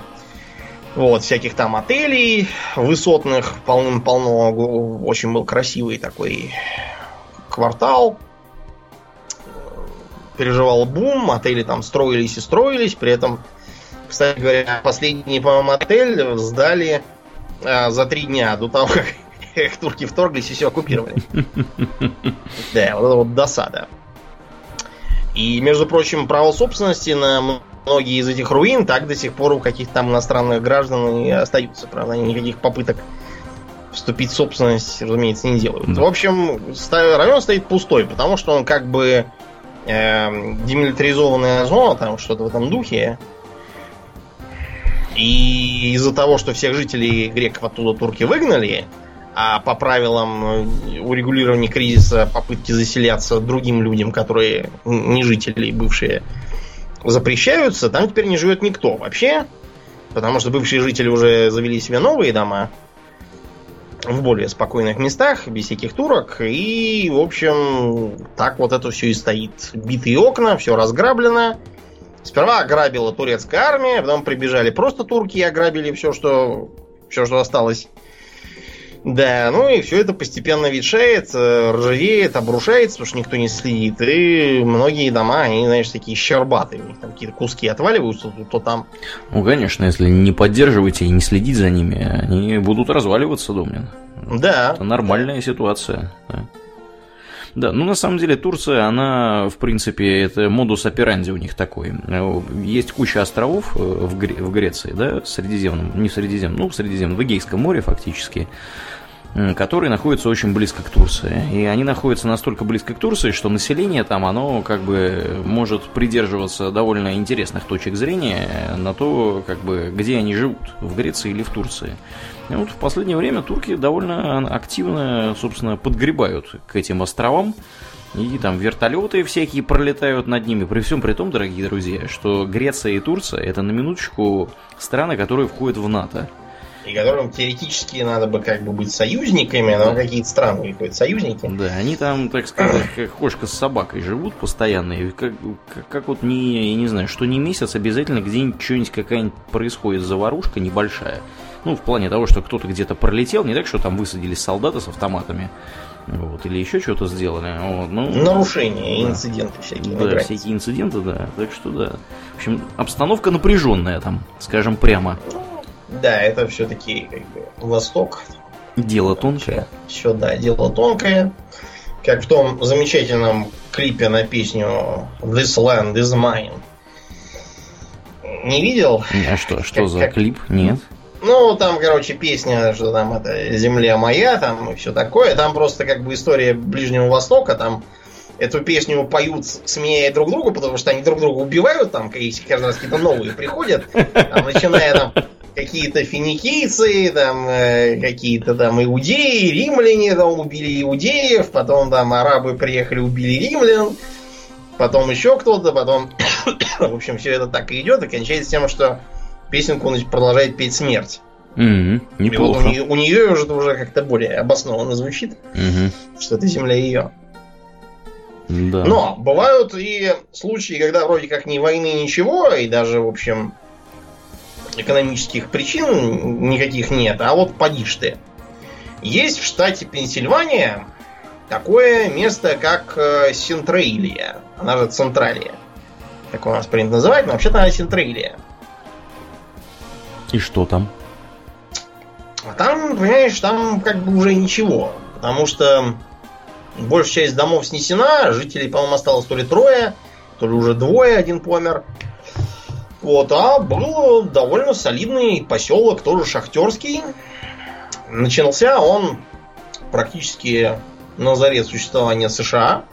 Вот, всяких там отелей высотных полным-полно. Очень был красивый такой квартал переживал бум, отели там строились и строились, при этом, кстати говоря, последний, по-моему, отель сдали а, за три дня до того, как, (laughs) как турки вторглись и все оккупировали. (laughs) Да, вот это вот досада. И, между прочим, право собственности на многие из этих руин так до сих пор у каких-то там иностранных граждан и остаются. Правда, они никаких попыток вступить в собственность, разумеется, не делают. Да. В общем, район стоит пустой, потому что он как бы э, демилитаризованная зона, там что-то в этом духе. И из-за того, что всех жителей греков оттуда турки выгнали, а по правилам урегулирования кризиса попытки заселяться другим людям, которые не жители бывшие, запрещаются, там теперь не живет никто вообще, потому что бывшие жители уже завели себе новые дома, в более спокойных местах, без всяких турок. И, в общем, так вот это все и стоит. Битые окна, все разграблено. Сперва ограбила турецкая армия, потом прибежали просто турки и ограбили все, что, все, что осталось. Да, ну и все это постепенно ветшает, ржавеет, обрушается, потому что никто не следит. И многие дома, они, знаешь, такие щербатые. У них там какие-то куски отваливаются, то, то там. Ну, конечно, если не поддерживаете и не следить за ними, они будут разваливаться, Домнин. Да. Это нормальная ситуация. Да. Да, ну на самом деле Турция, она, в принципе, это модус операнди у них такой. Есть куча островов э, в, Гре- в Греции, да, в Средиземном, не в Средиземном, ну в Средиземном, в Эгейском море фактически которые находятся очень близко к Турции. И они находятся настолько близко к Турции, что население там, оно как бы может придерживаться довольно интересных точек зрения на то, как бы, где они живут, в Греции или в Турции. И вот в последнее время турки довольно активно, собственно, подгребают к этим островам. И там вертолеты всякие пролетают над ними. При всем при том, дорогие друзья, что Греция и Турция это на минуточку страны, которые входят в НАТО и которым теоретически надо бы как бы быть союзниками, но какие-то страны выходят союзники. Да, они там, так сказать, как кошка с собакой живут постоянно, и как, как, как вот не, я не знаю, что не месяц обязательно где-нибудь что-нибудь какая-нибудь происходит заварушка небольшая. Ну, в плане того, что кто-то где-то пролетел, не так, что там высадились солдаты с автоматами, вот, или еще что-то сделали. Вот, ну, Нарушения, да. инциденты всякие. Да, всякие инциденты, да. Так что да. В общем, обстановка напряженная там, скажем прямо. Да, это все-таки как бы Восток. Дело тонкое. Все, да, дело тонкое. Как в том замечательном клипе на песню This Land is Mine. Не видел? А что, что как, за как... клип? Нет. Ну, там, короче, песня, что там это «Земля моя», там и все такое. Там просто как бы история Ближнего Востока, там эту песню поют, смея друг другу, потому что они друг друга убивают, там, каждый раз какие-то новые приходят, там, начиная там какие-то финикийцы, там э, какие-то там иудеи, римляне там убили иудеев, потом там арабы приехали, убили римлян, потом еще кто-то, потом, (coughs) в общем, все это так и идет, и кончается тем, что песенку продолжает петь смерть. Mm-hmm. Неплохо. вот у, нее, у нее уже, уже как-то более обоснованно звучит, mm-hmm. что это земля ее. Да. Но бывают и случаи, когда вроде как ни войны, ничего, и даже, в общем, экономических причин никаких нет, а вот поди ты. Есть в штате Пенсильвания такое место, как э, Синтрейлия. Она же Централия. Так у нас принято называть, но вообще-то она Синтрейлия. И что там? А там, понимаешь, там как бы уже ничего. Потому что большая часть домов снесена, жителей, по-моему, осталось то ли трое, то ли уже двое, один помер. Вот, а был довольно солидный поселок, тоже шахтерский. Начался он практически на заре существования США.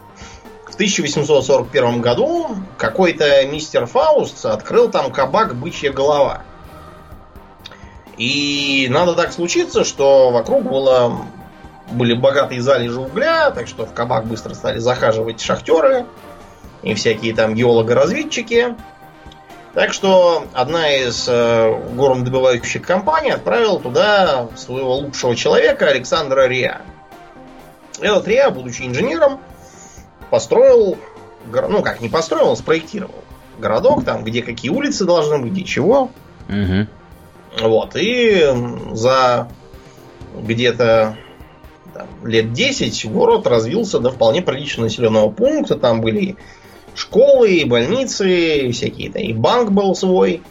В 1841 году какой-то мистер Фауст открыл там кабак «Бычья голова». И надо так случиться, что вокруг было, были богатые залежи угля, так что в кабак быстро стали захаживать шахтеры и всякие там геологоразведчики. Так что одна из э, горнодобывающих компаний отправила туда своего лучшего человека Александра Риа. Этот Риа, будучи инженером, построил, ну как, не построил, он спроектировал городок, там, где какие улицы должны быть, где чего. Угу. Вот, и за где-то там, лет 10 город развился до вполне приличного населенного пункта. Там были школы, и больницы, всякие. И банк был свой,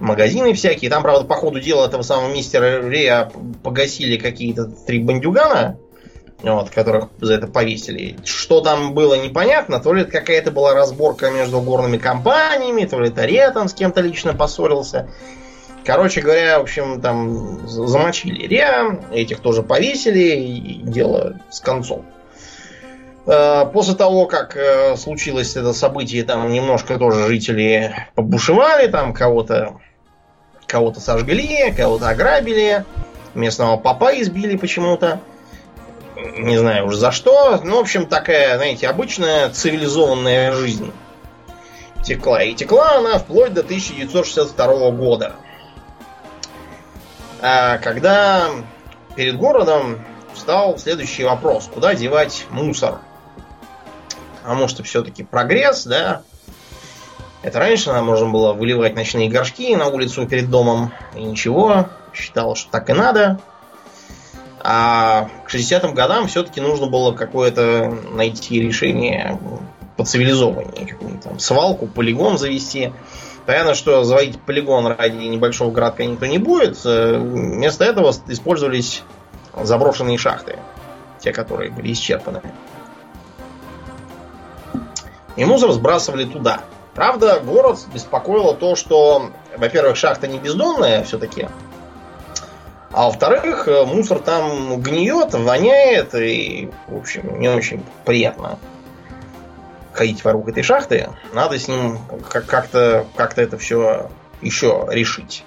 магазины всякие. Там, правда, по ходу дела этого самого мистера Рея погасили какие-то три бандюгана, вот, которых за это повесили. Что там было непонятно, то ли это какая-то была разборка между горными компаниями, то ли это Ре там с кем-то лично поссорился. Короче говоря, в общем, там замочили Риа, этих тоже повесили, и дело с концом. Э, после того, как э, случилось это событие, там немножко тоже жители побушевали, там кого-то кого-то сожгли, кого-то ограбили, местного папа избили почему-то. Не знаю уже за что. Ну, в общем, такая, знаете, обычная цивилизованная жизнь текла. И текла она вплоть до 1962 года. А когда перед городом встал следующий вопрос. Куда девать мусор? Потому что все-таки прогресс, да. Это раньше нам можно было выливать ночные горшки на улицу перед домом, и ничего, считал, что так и надо. А к 60-м годам все-таки нужно было какое-то найти решение по цивилизованнее. Какую-нибудь там свалку, полигон завести. Понятно, что заводить полигон ради небольшого городка никто не будет. Э, вместо этого использовались заброшенные шахты. Те, которые были исчерпаны и мусор сбрасывали туда. Правда, город беспокоило то, что, во-первых, шахта не бездонная все-таки, а во-вторых, мусор там гниет, воняет, и, в общем, не очень приятно ходить вокруг этой шахты. Надо с ним как-то как это все еще решить.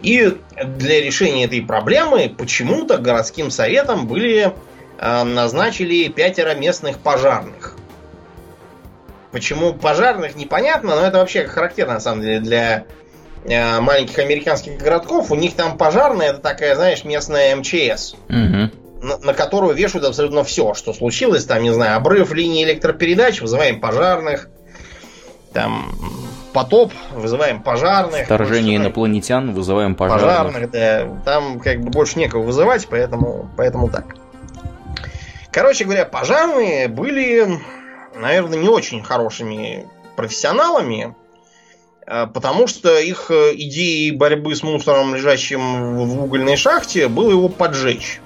И для решения этой проблемы почему-то городским советом были э, назначили пятеро местных пожарных. Почему пожарных непонятно, но это вообще характерно на самом деле для э, маленьких американских городков. У них там пожарная это такая, знаешь, местная МЧС. Угу. На, на которую вешают абсолютно все, что случилось. Там, не знаю, обрыв линии электропередач, вызываем пожарных. Там потоп, вызываем пожарных. Вторжение инопланетян, вызываем пожарных. Пожарных, да. Там как бы больше некого вызывать, поэтому, поэтому так. Короче говоря, пожарные были наверное, не очень хорошими профессионалами, э, потому что их э, идеей борьбы с мусором, лежащим в угольной шахте, было его поджечь.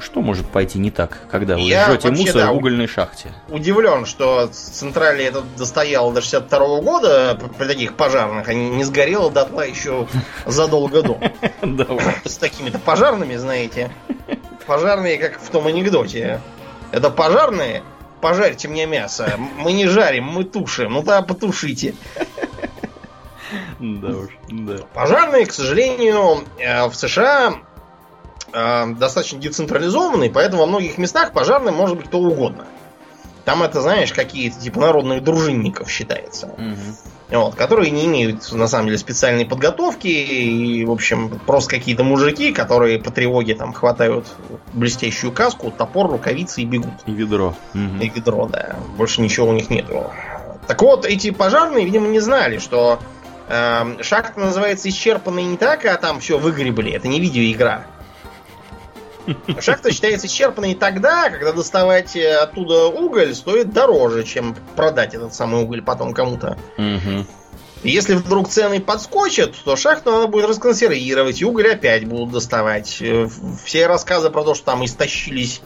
Что может пойти не так, когда вы Я жжете вообще, мусор да, в угольной шахте? Удивлен, что централе это достояло до 62 -го года при таких пожарных, а не сгорело дотла еще задолго до. (laughs) С такими-то пожарными, знаете. Пожарные, как в том анекдоте. Это пожарные, пожарьте мне мясо. Мы не жарим, мы тушим. Ну да, потушите. Да уж, да. Пожарные, к сожалению, э, в США э, достаточно децентрализованный, поэтому во многих местах пожарным может быть кто угодно. Там это, знаешь, какие-то типа народных дружинников считается. Угу. Вот, которые не имеют, на самом деле, специальной подготовки. И, в общем, просто какие-то мужики, которые по тревоге там хватают блестящую каску, топор, рукавицы и бегут. И ведро. Угу. И ведро, да. Больше ничего у них нету. Так вот, эти пожарные, видимо, не знали, что Эм, шахта называется исчерпанной не так, а там все выгребли. Это не видеоигра. Шахта считается исчерпанной тогда, когда доставать э, оттуда уголь стоит дороже, чем продать этот самый уголь потом кому-то. Угу. Если вдруг цены подскочат, то шахту надо будет расконсервировать, и уголь опять будут доставать. Э, все рассказы про то, что там истощились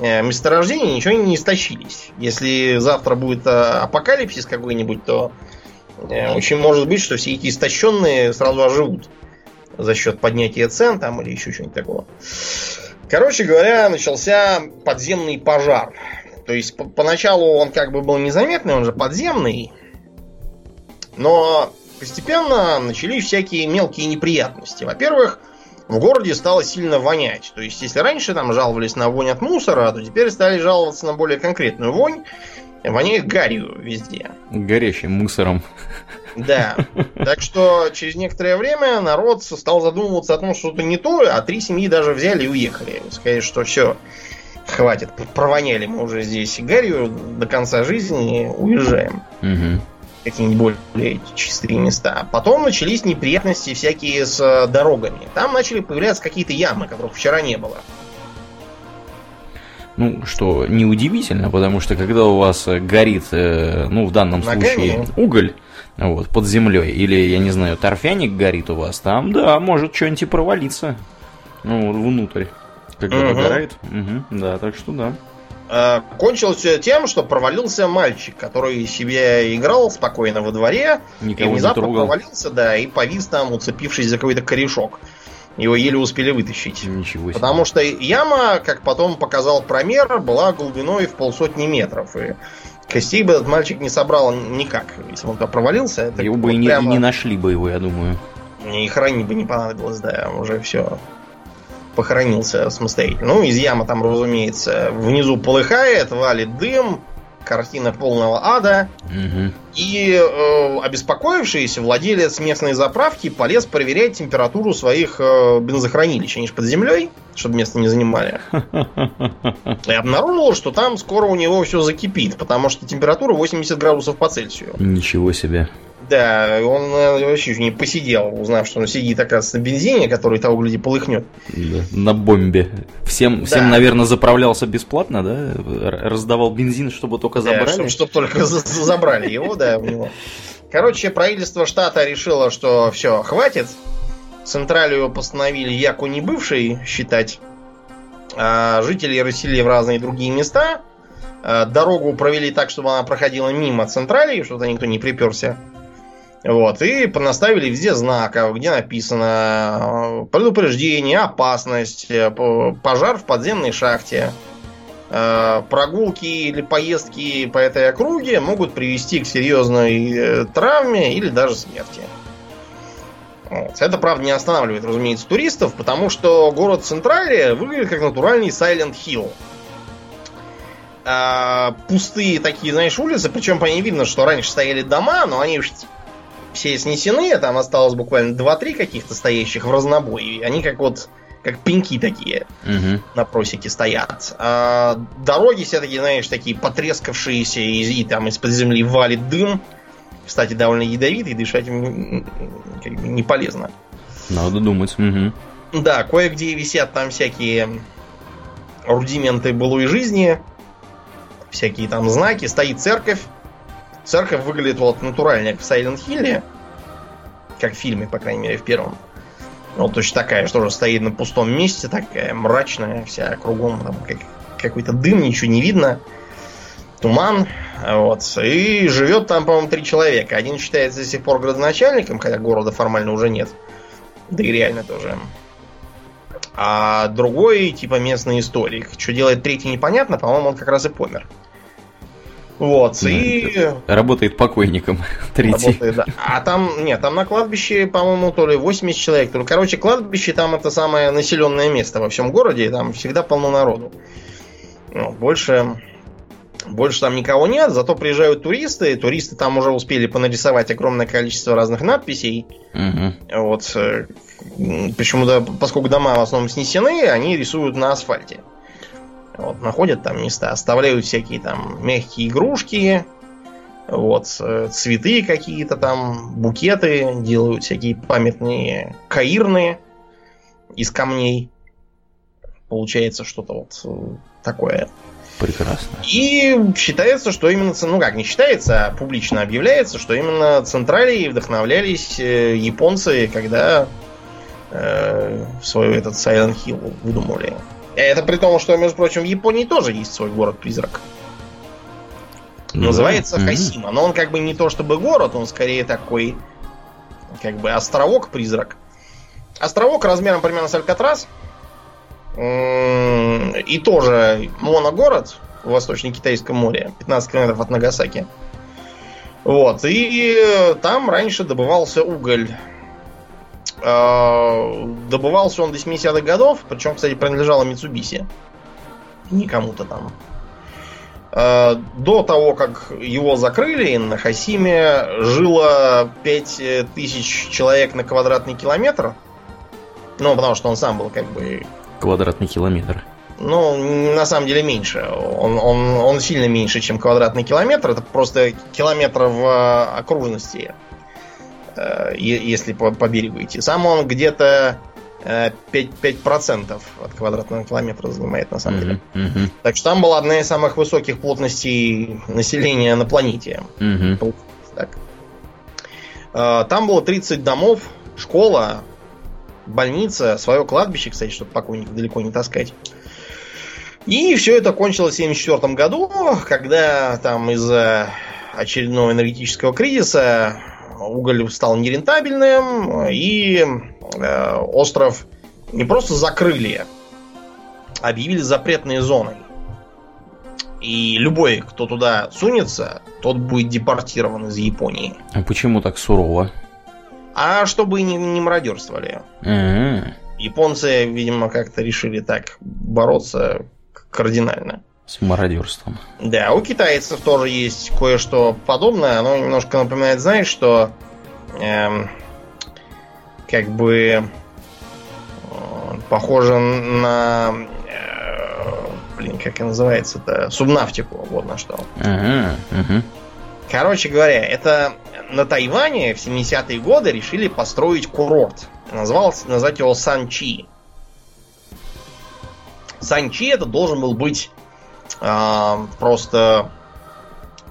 э, месторождения, ничего не истощились. Если завтра будет апокалипсис какой-нибудь, то очень может быть, что все эти истощенные сразу оживут за счет поднятия цен там или еще чего-нибудь такого. Короче говоря, начался подземный пожар. То есть поначалу он как бы был незаметный, он же подземный, но постепенно начались всякие мелкие неприятности. Во-первых, в городе стало сильно вонять. То есть, если раньше там жаловались на вонь от мусора, то теперь стали жаловаться на более конкретную вонь. Воняет гарью везде. Горящим мусором. Да. (laughs) Так что через некоторое время народ стал задумываться о том, что что-то не то, а три семьи даже взяли и уехали. Сказали, что все, хватит, провоняли мы уже здесь гарью до конца жизни, уезжаем. Угу какие-нибудь более чистые места. Потом начались неприятности всякие с э, дорогами. Там начали появляться какие-то ямы, которых вчера не было. Ну, что неудивительно, потому что когда у вас горит, э, ну, в данном Ногами. случае, уголь вот, под землей, или, я не знаю, торфяник горит у вас, там, да, может что-нибудь и провалиться. Ну, внутрь. Когда угу. догорает. Угу, да, так что да. Э, кончилось все тем, что провалился мальчик, который себе играл спокойно во дворе, Никого и внезапно провалился, да, и повис там, уцепившись за какой-то корешок. Его еле успели вытащить. Ничего себе. Потому что яма, как потом показал промер, была глубиной в полсотни метров. И костей бы этот мальчик не собрал никак. Если он туда провалился, это его бы и, не, прямо... и не нашли бы его, я думаю. И хранить бы не понадобилось, да, уже все похоронился самостоятельно. Ну, из ямы там, разумеется, внизу полыхает, валит дым, картина полного ада. Угу. И э, обеспокоившийся владелец местной заправки полез проверять температуру своих э, бензохранилищ. Они же под землей, чтобы место не занимали. (laughs) И обнаружил, что там скоро у него все закипит, потому что температура 80 градусов по Цельсию. Ничего себе. Да, он э, вообще не посидел, узнав, что он сидит, оказывается, на бензине, который того, гляди, полыхнет. Да, на бомбе. Всем, да. всем, наверное, заправлялся бесплатно, да? Раздавал бензин, чтобы только забрали? Да, чтобы, чтобы только забрали его, да, у него. Короче, правительство штата решило, что все, хватит. Централию постановили яку не бывший считать. А жителей расселили в разные другие места. А дорогу провели так, чтобы она проходила мимо централи, чтобы никто не приперся. Вот, и понаставили везде знаков, где написано э, предупреждение, опасность, э, пожар в подземной шахте. Э, прогулки или поездки по этой округе могут привести к серьезной травме или даже смерти. Вот. Это, правда, не останавливает, разумеется, туристов, потому что город Централия выглядит как натуральный Silent Hill. пустые такие, знаешь, улицы, причем по ним видно, что раньше стояли дома, но они все снесены, а там осталось буквально 2-3 каких-то стоящих в разнобой. Они как вот как пеньки такие угу. на просеке стоят. А дороги все таки знаешь, такие потрескавшиеся, и, и там из-под земли валит дым. Кстати, довольно ядовитый, дышать как бы не полезно. Надо думать. Угу. Да, кое-где висят там всякие рудименты былой жизни, всякие там знаки, стоит церковь, Церковь выглядит вот натурально, как в Silent Hill. Как в фильме, по крайней мере, в первом. Вот точно такая, что же стоит на пустом месте, такая мрачная вся, кругом там как, какой-то дым, ничего не видно. Туман. Вот. И живет там, по-моему, три человека. Один считается до сих пор градоначальником, хотя города формально уже нет. Да и реально тоже. А другой, типа, местный историк. Что делает третий, непонятно. По-моему, он как раз и помер. Вот, да, и... Работает покойником. (laughs) Третий. Работает, да. А там, нет, там на кладбище, по-моему, то ли 80 человек. То ли, короче, кладбище там это самое населенное место во всем городе, и там всегда полно народу. Ну, больше, больше там никого нет, зато приезжают туристы. Туристы там уже успели понарисовать огромное количество разных надписей. Угу. Вот. Э, да, поскольку дома в основном снесены, они рисуют на асфальте. Вот, находят там места, оставляют всякие там мягкие игрушки, Вот, э, цветы какие-то там, букеты, делают всякие памятные каирные из камней. Получается что-то вот э, такое. Прекрасно. И считается, что именно, ну как, не считается, а публично объявляется, что именно Централией вдохновлялись э, японцы, когда э, свой этот Silent Hill выдумывали. Это при том, что, между прочим, в Японии тоже есть свой город-призрак. Ну, Называется да. Хасима. Но он как бы не то чтобы город, он скорее такой, как бы островок-призрак. Островок размером примерно с Алькатрас. И тоже моногород в Восточно-Китайском море, 15 километров от Нагасаки. Вот, и там раньше добывался уголь. А, добывался он до 70-х годов, причем, кстати, принадлежало Митсубиси. Не кому-то там. А, до того, как его закрыли, на Хасиме жило 5000 человек на квадратный километр. Ну, потому что он сам был как бы квадратный километр? Ну, на самом деле меньше. Он, он, он сильно меньше, чем квадратный километр. Это просто километр в э, окружности, э, если по, по берегу идти. Сам он где-то 5%, э, 5% от квадратного километра занимает на самом деле. Uh-huh. Так что там была одна из самых высоких плотностей населения на планете. Uh-huh. Так. Там было 30 домов, школа, больница, свое кладбище, кстати, чтобы покойников далеко не таскать. И все это кончилось в 1974 году, когда там из-за очередного энергетического кризиса уголь стал нерентабельным, и э, остров не просто закрыли, объявили запретной зоной. И любой, кто туда сунется, тот будет депортирован из Японии. А почему так сурово? а чтобы не, не мародерствовали. Mm-hmm. Японцы, видимо, как-то решили так бороться кардинально. С мародерством. Да, у китайцев тоже есть кое-что подобное. Оно немножко напоминает, знаешь, что эм, как бы э, похоже на э, блин, как это называется-то, субнавтику, вот на что. Uh-huh, uh-huh. Короче говоря, это на Тайване в 70-е годы решили построить курорт. Назвался, назвать его Санчи. Санчи это должен был быть просто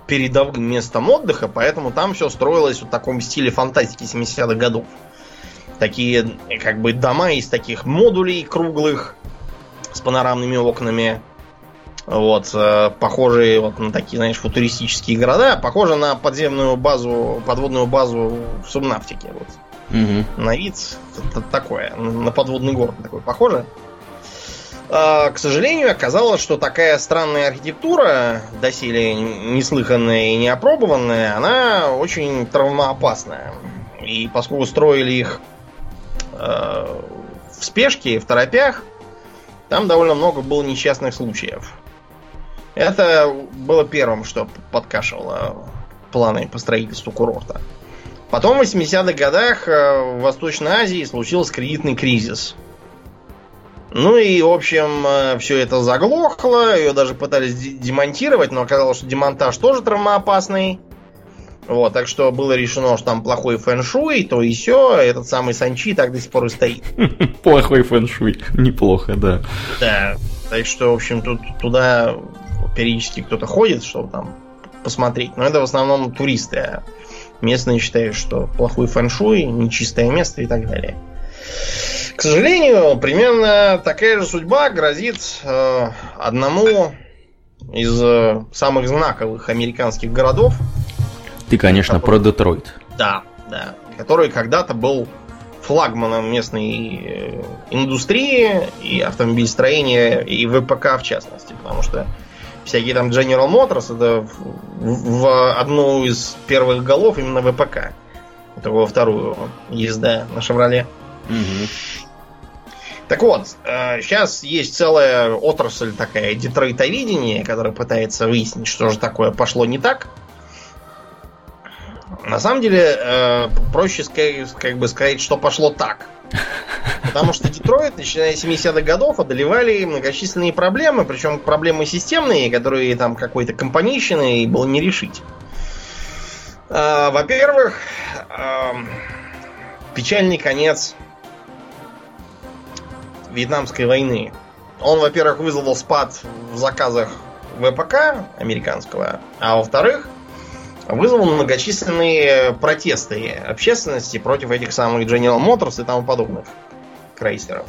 передовым местом отдыха, поэтому там все строилось в таком стиле фантастики 70-х годов. Такие как бы дома из таких модулей круглых с панорамными окнами вот, э, похожие вот на такие, знаешь, футуристические города, похожи на подземную базу, подводную базу в субнавтике. Вот. Угу. На вид такое, на подводный город такой похоже. А, к сожалению, оказалось, что такая странная архитектура, доселе неслыханная и неопробованная, она очень травмоопасная. И поскольку строили их э, в спешке, в торопях, там довольно много было несчастных случаев. Это было первым, что подкашивало планы по строительству курорта. Потом в 80-х годах э, в Восточной Азии случился кредитный кризис. Ну и, в общем, э, все это заглохло, ее даже пытались демонтировать, но оказалось, что демонтаж тоже травмоопасный. Вот, так что было решено, что там плохой фэншуй, то и все, этот самый Санчи так до сих пор и стоит. (laughs) Плохой фэншуй, неплохо, да. Да, так что, в общем, тут туда периодически кто-то ходит, чтобы там посмотреть. Но это в основном туристы. А местные считают, что плохой фэншуй, нечистое место и так далее. К сожалению, примерно такая же судьба грозит э, одному из э, самых знаковых американских городов. Ты, конечно, который, про Детройт. Да, да. Который когда-то был флагманом местной э, индустрии и автомобильстроения и ВПК в частности, потому что всякие там General Motors, это в, в одну из первых голов именно ВПК. Это во вторую езда на Шевроле. Так вот, сейчас э, есть целая отрасль такая детройтовидение, которая пытается выяснить, что же такое пошло не так. На самом деле, э, проще как бы сказать, что пошло так. Потому что Детройт, начиная с 70-х годов, одолевали многочисленные проблемы, причем проблемы системные, которые там какой-то компанейщины было не решить. А, во-первых, печальный конец Вьетнамской войны. Он, во-первых, вызвал спад в заказах ВПК американского, а во-вторых, вызвал многочисленные протесты общественности против этих самых General Motors и тому подобных крейсеров.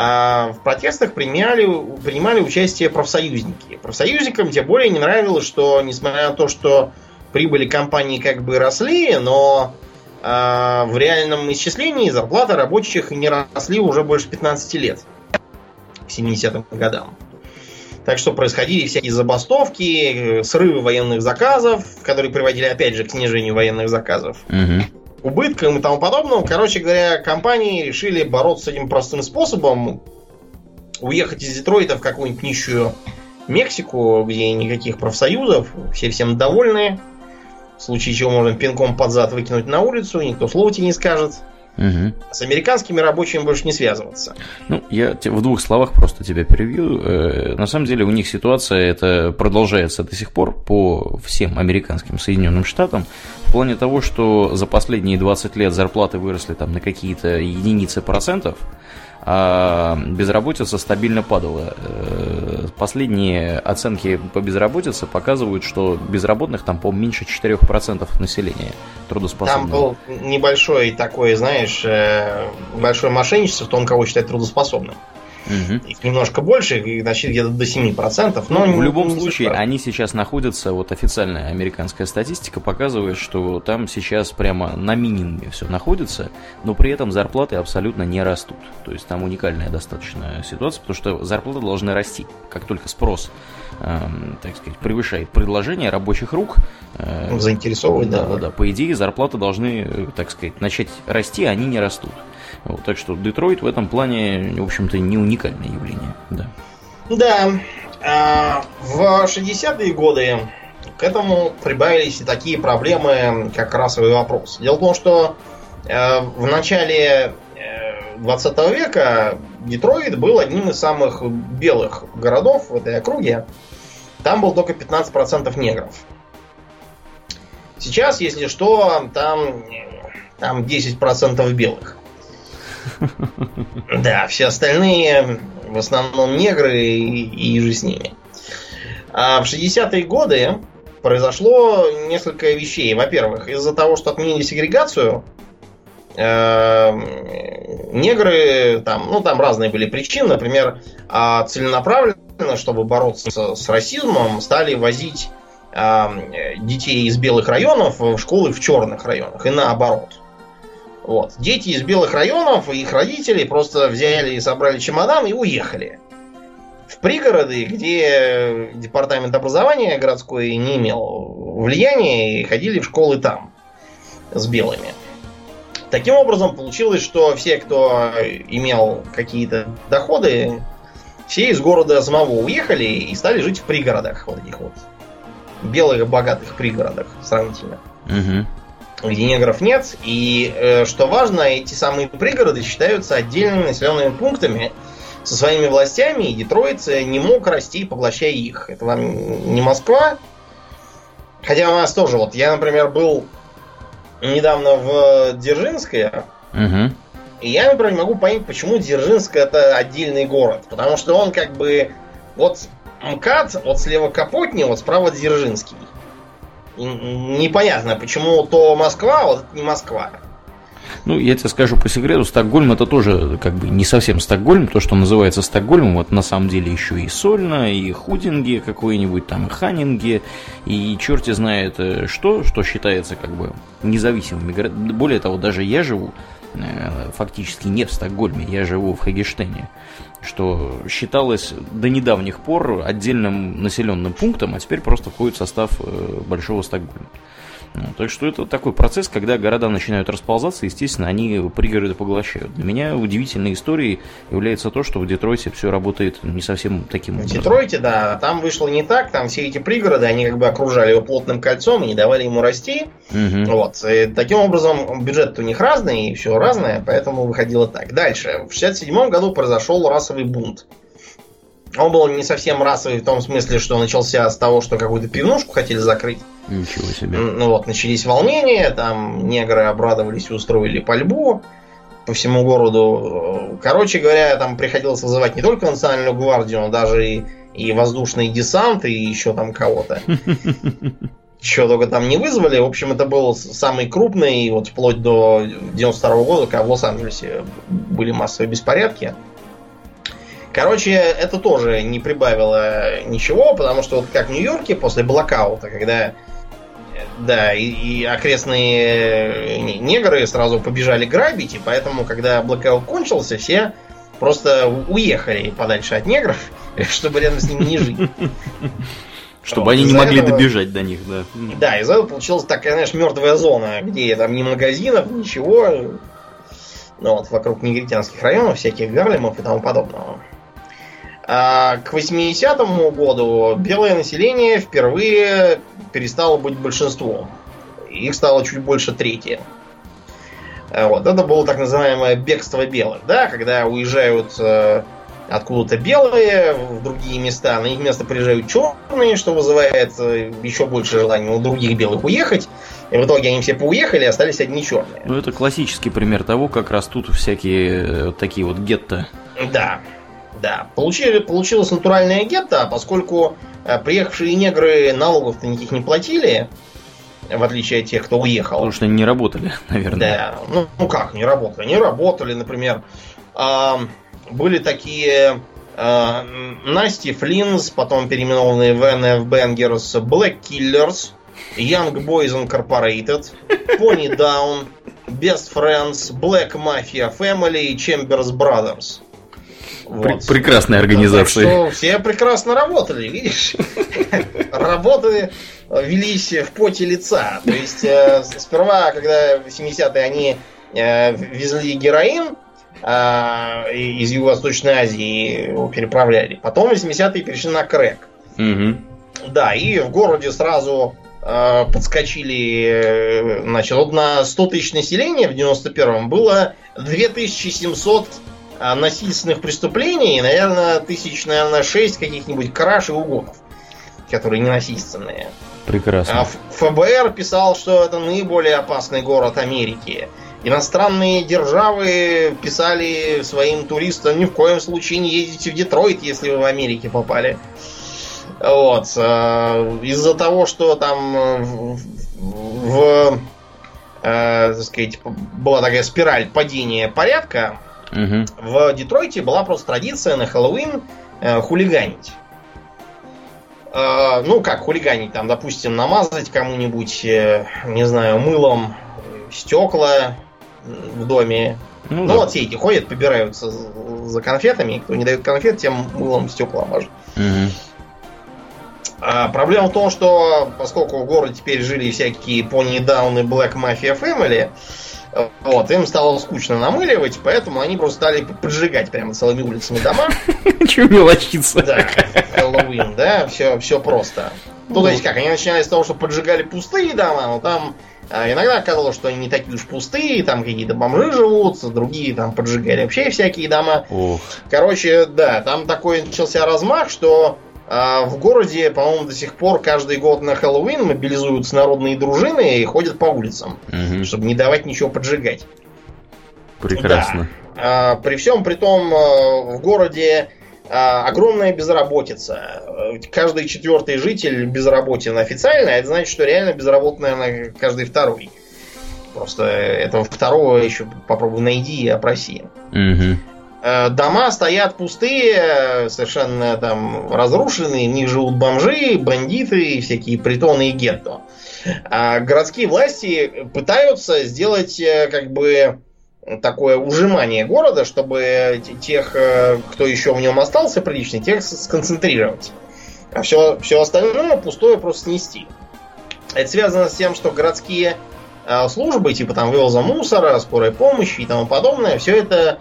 А в протестах принимали, принимали участие профсоюзники. Профсоюзникам тем более не нравилось, что, несмотря на то, что прибыли компании как бы росли, но э, в реальном исчислении зарплаты рабочих не росли уже больше 15 лет. К 70-м годам. Так что происходили всякие забастовки, срывы военных заказов, которые приводили опять же к снижению военных заказов. Угу. Убыткам и тому подобному. Короче говоря, компании решили бороться с этим простым способом. Уехать из Детройта в какую-нибудь нищую Мексику, где никаких профсоюзов, все всем довольны. В случае чего можно пинком под зад выкинуть на улицу, никто слова тебе не скажет. Угу. С американскими рабочими больше не связываться. Ну, я в двух словах просто тебя перевью. Э, на самом деле у них ситуация это продолжается до сих пор по всем американским Соединенным Штатам. В плане того, что за последние 20 лет зарплаты выросли там на какие-то единицы процентов а безработица стабильно падала. Э, последние оценки по безработице показывают, что безработных там, по меньше 4% населения трудоспособного. Там был небольшой такой, знаешь, э, большое мошенничество в том, кого считать трудоспособным. Угу. Их немножко больше, значит где-то до 7%. Но в любом случае, они сейчас находятся, вот официальная американская статистика показывает, что там сейчас прямо на минимуме все находится, но при этом зарплаты абсолютно не растут. То есть там уникальная достаточно ситуация, потому что зарплаты должны расти, как только спрос эм, так сказать, превышает предложение рабочих рук. Э, Заинтересовывает, да. Да, да. По идее, зарплаты должны, э, так сказать, начать расти, а они не растут. Вот, так что Детройт в этом плане, в общем-то, не уникальное явление. Да. Да. А, в 60-е годы к этому прибавились и такие проблемы, как расовый вопрос. Дело в том, что э, в начале 20 э, века Детройт был одним из самых белых городов в этой округе. Там был только 15% негров. Сейчас, если что, там, там 10% белых. Да, все остальные в основном негры и, и же с ними. А в 60-е годы произошло несколько вещей. Во-первых, из-за того, что отменили сегрегацию, э, негры, там, ну, там разные были причины. Например, а целенаправленно, чтобы бороться с расизмом, стали возить э, детей из белых районов в школы в черных районах. И наоборот. Вот. Дети из белых районов и их родители просто взяли и собрали чемодан и уехали. В пригороды, где департамент образования городской не имел влияния, и ходили в школы там с белыми. Таким образом, получилось, что все, кто имел какие-то доходы, все из города самого уехали и стали жить в пригородах, вот этих вот белых богатых пригородах сравнительно. Угу где негров нет. И э, что важно, эти самые пригороды считаются отдельными населенными пунктами со своими властями, и Детройт не мог расти, поглощая их. Это вам не Москва. Хотя у нас тоже, вот я, например, был недавно в Дзержинское, угу. и я, например, не могу понять, почему Дзержинск это отдельный город. Потому что он как бы вот МКАД, вот слева Капотни, вот справа Дзержинский непонятно, почему то Москва, а вот не Москва. Ну, я тебе скажу по секрету, Стокгольм это тоже как бы не совсем Стокгольм, то, что называется Стокгольмом, вот на самом деле еще и Сольно, и Худинги какой-нибудь, там, и Ханинги, и черти знает э, что, что считается как бы независимыми городами. Более того, даже я живу фактически не в Стокгольме, я живу в Хагештене что считалось до недавних пор отдельным населенным пунктом, а теперь просто входит в состав э, Большого Стокгольма. Ну, так что это такой процесс, когда города начинают расползаться, естественно, они пригороды поглощают. Для меня удивительной историей является то, что в Детройте все работает не совсем таким образом. В Детройте, да, там вышло не так, там все эти пригороды, они как бы окружали его плотным кольцом и не давали ему расти. Угу. Вот. И таким образом бюджет у них разный, и все разное, поэтому выходило так. Дальше. В 67 году произошел расовый бунт. Он был не совсем расовый в том смысле, что начался с того, что какую-то пивнушку хотели закрыть. Ничего себе. Ну вот, начались волнения, там негры обрадовались и устроили пальбу по всему городу. Короче говоря, там приходилось вызывать не только национальную гвардию, но даже и, и воздушный десант, и еще там кого-то. (laughs) Чего только там не вызвали. В общем, это был самый крупный, вот вплоть до 92 года, когда в Лос-Анджелесе были массовые беспорядки. Короче, это тоже не прибавило ничего, потому что вот как в Нью-Йорке после блокаута, когда да, и, и окрестные негры сразу побежали грабить, и поэтому, когда блокаут кончился, все просто уехали подальше от негров, (laughs) чтобы рядом с ними не жить. Чтобы они не могли добежать до них, да. Да, из-за этого получилась такая, знаешь, мертвая зона, где там ни магазинов, ничего. Ну вот, вокруг негритянских районов, всяких Гарлемов и тому подобного. А к 80-му году белое население впервые перестало быть большинством. Их стало чуть больше трети. А вот. Это было так называемое бегство белых, да, когда уезжают э, откуда-то белые в другие места, на их место приезжают черные, что вызывает э, еще больше желания у других белых уехать. И в итоге они все поуехали, остались одни черные. Ну, это классический пример того, как растут всякие э, вот такие вот гетто. Да. Да, получили, получилось натуральное гетто, поскольку э, приехавшие негры налогов-то никаких не платили, в отличие от тех, кто уехал. Потому что они не работали, (laughs) наверное. Да, ну, ну как, не работали? Они работали, например. Э, были такие э, Насти Флинс, потом переименованные в NF Bangers, Black Killers, Young Boys Incorporated, Pony Down, Best Friends, Black Mafia Family и Chambers Brothers. Вот. Прекрасная организация. Так что все прекрасно работали, видишь? (laughs) Работы велись в поте лица. То есть э, сперва, когда в 70-е они э, везли героин э, из Юго-Восточной Азии, его переправляли. Потом в 80-е перешли на крэк. Угу. Да, и в городе сразу э, подскочили, значит, вот на 100 тысяч населения в 91-м было 2700 а, насильственных преступлений, наверное, тысяч, наверное, шесть каких-нибудь краж и угонов, которые не насильственные. Прекрасно. А ФБР писал, что это наиболее опасный город Америки. Иностранные державы писали своим туристам, ни в коем случае не ездите в Детройт, если вы в Америке попали. Вот. А, из-за того, что там в, в э, так сказать, была такая спираль падения порядка, Угу. В Детройте была просто традиция на Хэллоуин э, хулиганить. Э, ну, как хулиганить, там, допустим, намазать кому-нибудь, э, не знаю, мылом стекла в доме. Ну, ну да. вот все эти ходят, побираются за конфетами. Кто не дает конфет, тем мылом стекла мажет. Угу. А проблема в том, что поскольку в городе теперь жили всякие и Black Mafia Family, вот, им стало скучно намыливать, поэтому они просто стали поджигать прямо целыми улицами дома. (laughs) Чего мелочиться? Да, Хэллоуин, да, все, все просто. Ну, то есть как, они начинали с того, что поджигали пустые дома, но там а, иногда оказалось, что они не такие уж пустые, там какие-то бомжи живут, другие там поджигали вообще всякие дома. Короче, да, там такой начался размах, что а в городе, по-моему, до сих пор каждый год на Хэллоуин мобилизуются народные дружины и ходят по улицам, угу. чтобы не давать ничего поджигать. Прекрасно. Да. А, при всем при том, э, в городе а, огромная безработица. Каждый четвертый житель безработен официально, а это значит, что реально безработный, наверное, каждый второй. Просто этого второго еще попробуй найди и опроси. Угу. Э, дома стоят пустые, совершенно там разрушенные, в них живут бомжи, бандиты, всякие притоны и гетто. А городские власти пытаются сделать э, как бы такое ужимание города, чтобы тех, э, кто еще в нем остался приличный, тех сконцентрировать. А все, все остальное пустое просто снести. Это связано с тем, что городские службы, типа там вывоза мусора, скорой помощи и тому подобное, все это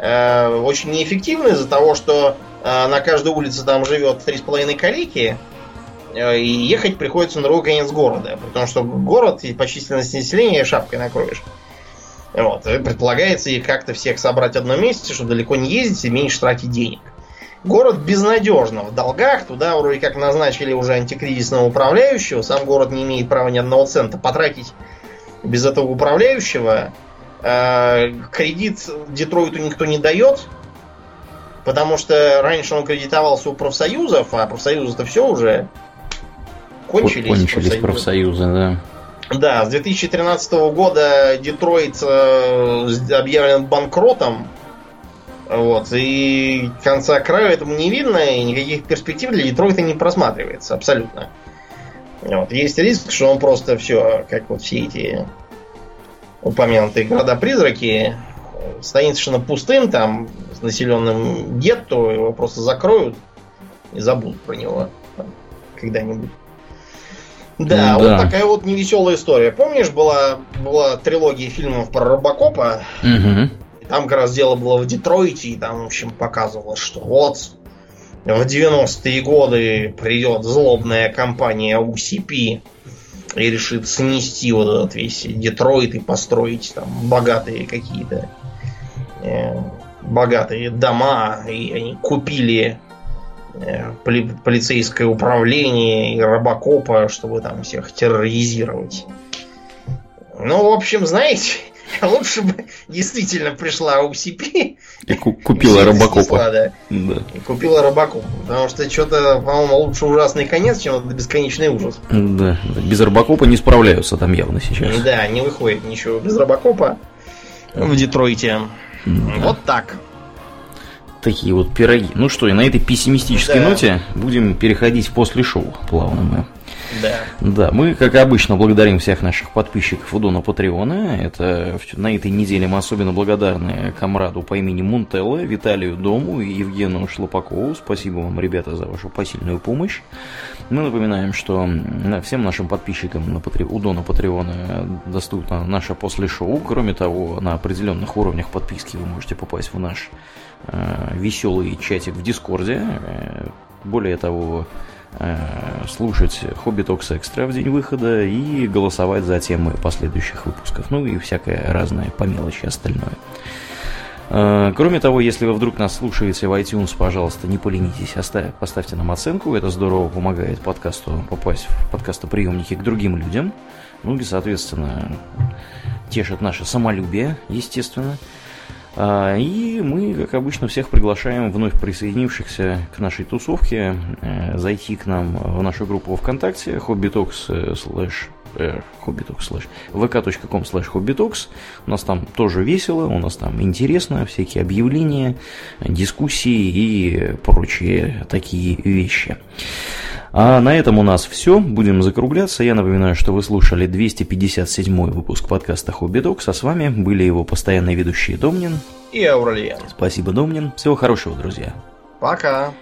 очень неэффективно из-за того, что э, на каждой улице там живет 3,5 калики, э, и ехать приходится на другой конец города, потому что город и по численности населения шапкой накроешь. Вот. И предполагается их как-то всех собрать в одном месте, чтобы далеко не ездить и меньше тратить денег. город безнадежно в долгах. Туда вроде как назначили уже антикризисного управляющего. Сам город не имеет права ни одного цента потратить без этого управляющего. Э, кредит Детройту никто не дает. Потому что раньше он кредитовался у профсоюзов, а профсоюзы-то все уже кончились. Кончились профсоюзы, да. Да, с 2013 года Детройт э, объявлен банкротом. Вот, и конца края этому не видно, и никаких перспектив для Детройта не просматривается, абсолютно. Вот, есть риск, что он просто все, как вот все эти упомянутые города-призраки, станет совершенно пустым, там, с населенным гетто, его просто закроют и забудут про него когда-нибудь. Да, да, вот такая вот невеселая история. Помнишь, была, была трилогия фильмов про Робокопа? Угу. Там как раз дело было в Детройте, и там, в общем, показывалось, что вот в 90-е годы придет злобная компания UCP и решит снести вот этот весь Детройт и построить там богатые какие-то э, богатые дома, и они купили Э, поли полицейское управление и робокопа, чтобы там всех терроризировать. Ну, в общем, знаете, лучше бы действительно пришла OCP и купила робокопа. да. да. И купила робокопа. Потому что что-то, по-моему, лучше ужасный конец, чем это бесконечный ужас. Да, без робокопа не справляются там явно сейчас. Да, не выходит ничего без робокопа в Детройте. Да. Вот так такие вот пироги. Ну что, и на этой пессимистической да. ноте будем переходить после шоу плавно мы. Да. Мы, как обычно, благодарим всех наших подписчиков у Дона Патреона. Это на этой неделе мы особенно благодарны комраду по имени Мунтелло, Виталию Дому и Евгению Шлопакову. Спасибо вам, ребята, за вашу посильную помощь. Мы напоминаем, что всем нашим подписчикам на Патре... у Дона Патреона доступно наше после шоу. Кроме того, на определенных уровнях подписки вы можете попасть в наш Э, веселый чатик в Дискорде. Э, более того, слушать Hobby Talks Extra в день выхода и голосовать за темы последующих выпусков. Ну и всякое разное по мелочи остальное. Кроме того, если вы вдруг нас слушаете в iTunes, пожалуйста, не поленитесь, оставь, поставьте нам оценку. Это здорово помогает подкасту попасть в подкастоприемники к другим людям. Ну и, соответственно, тешит наше самолюбие, естественно. А, и мы, как обычно, всех приглашаем вновь присоединившихся к нашей тусовке э, зайти к нам в нашу группу ВКонтакте hobbytalks слэш hobbytalks слэш vk.com слэш hobbytalks у нас там тоже весело, у нас там интересно, всякие объявления, дискуссии и прочие такие вещи. А на этом у нас все. Будем закругляться. Я напоминаю, что вы слушали 257 выпуск подкаста Хобби Докс, а с вами были его постоянные ведущие Домнин и Ауралиен. Спасибо, Домнин. Всего хорошего, друзья. Пока.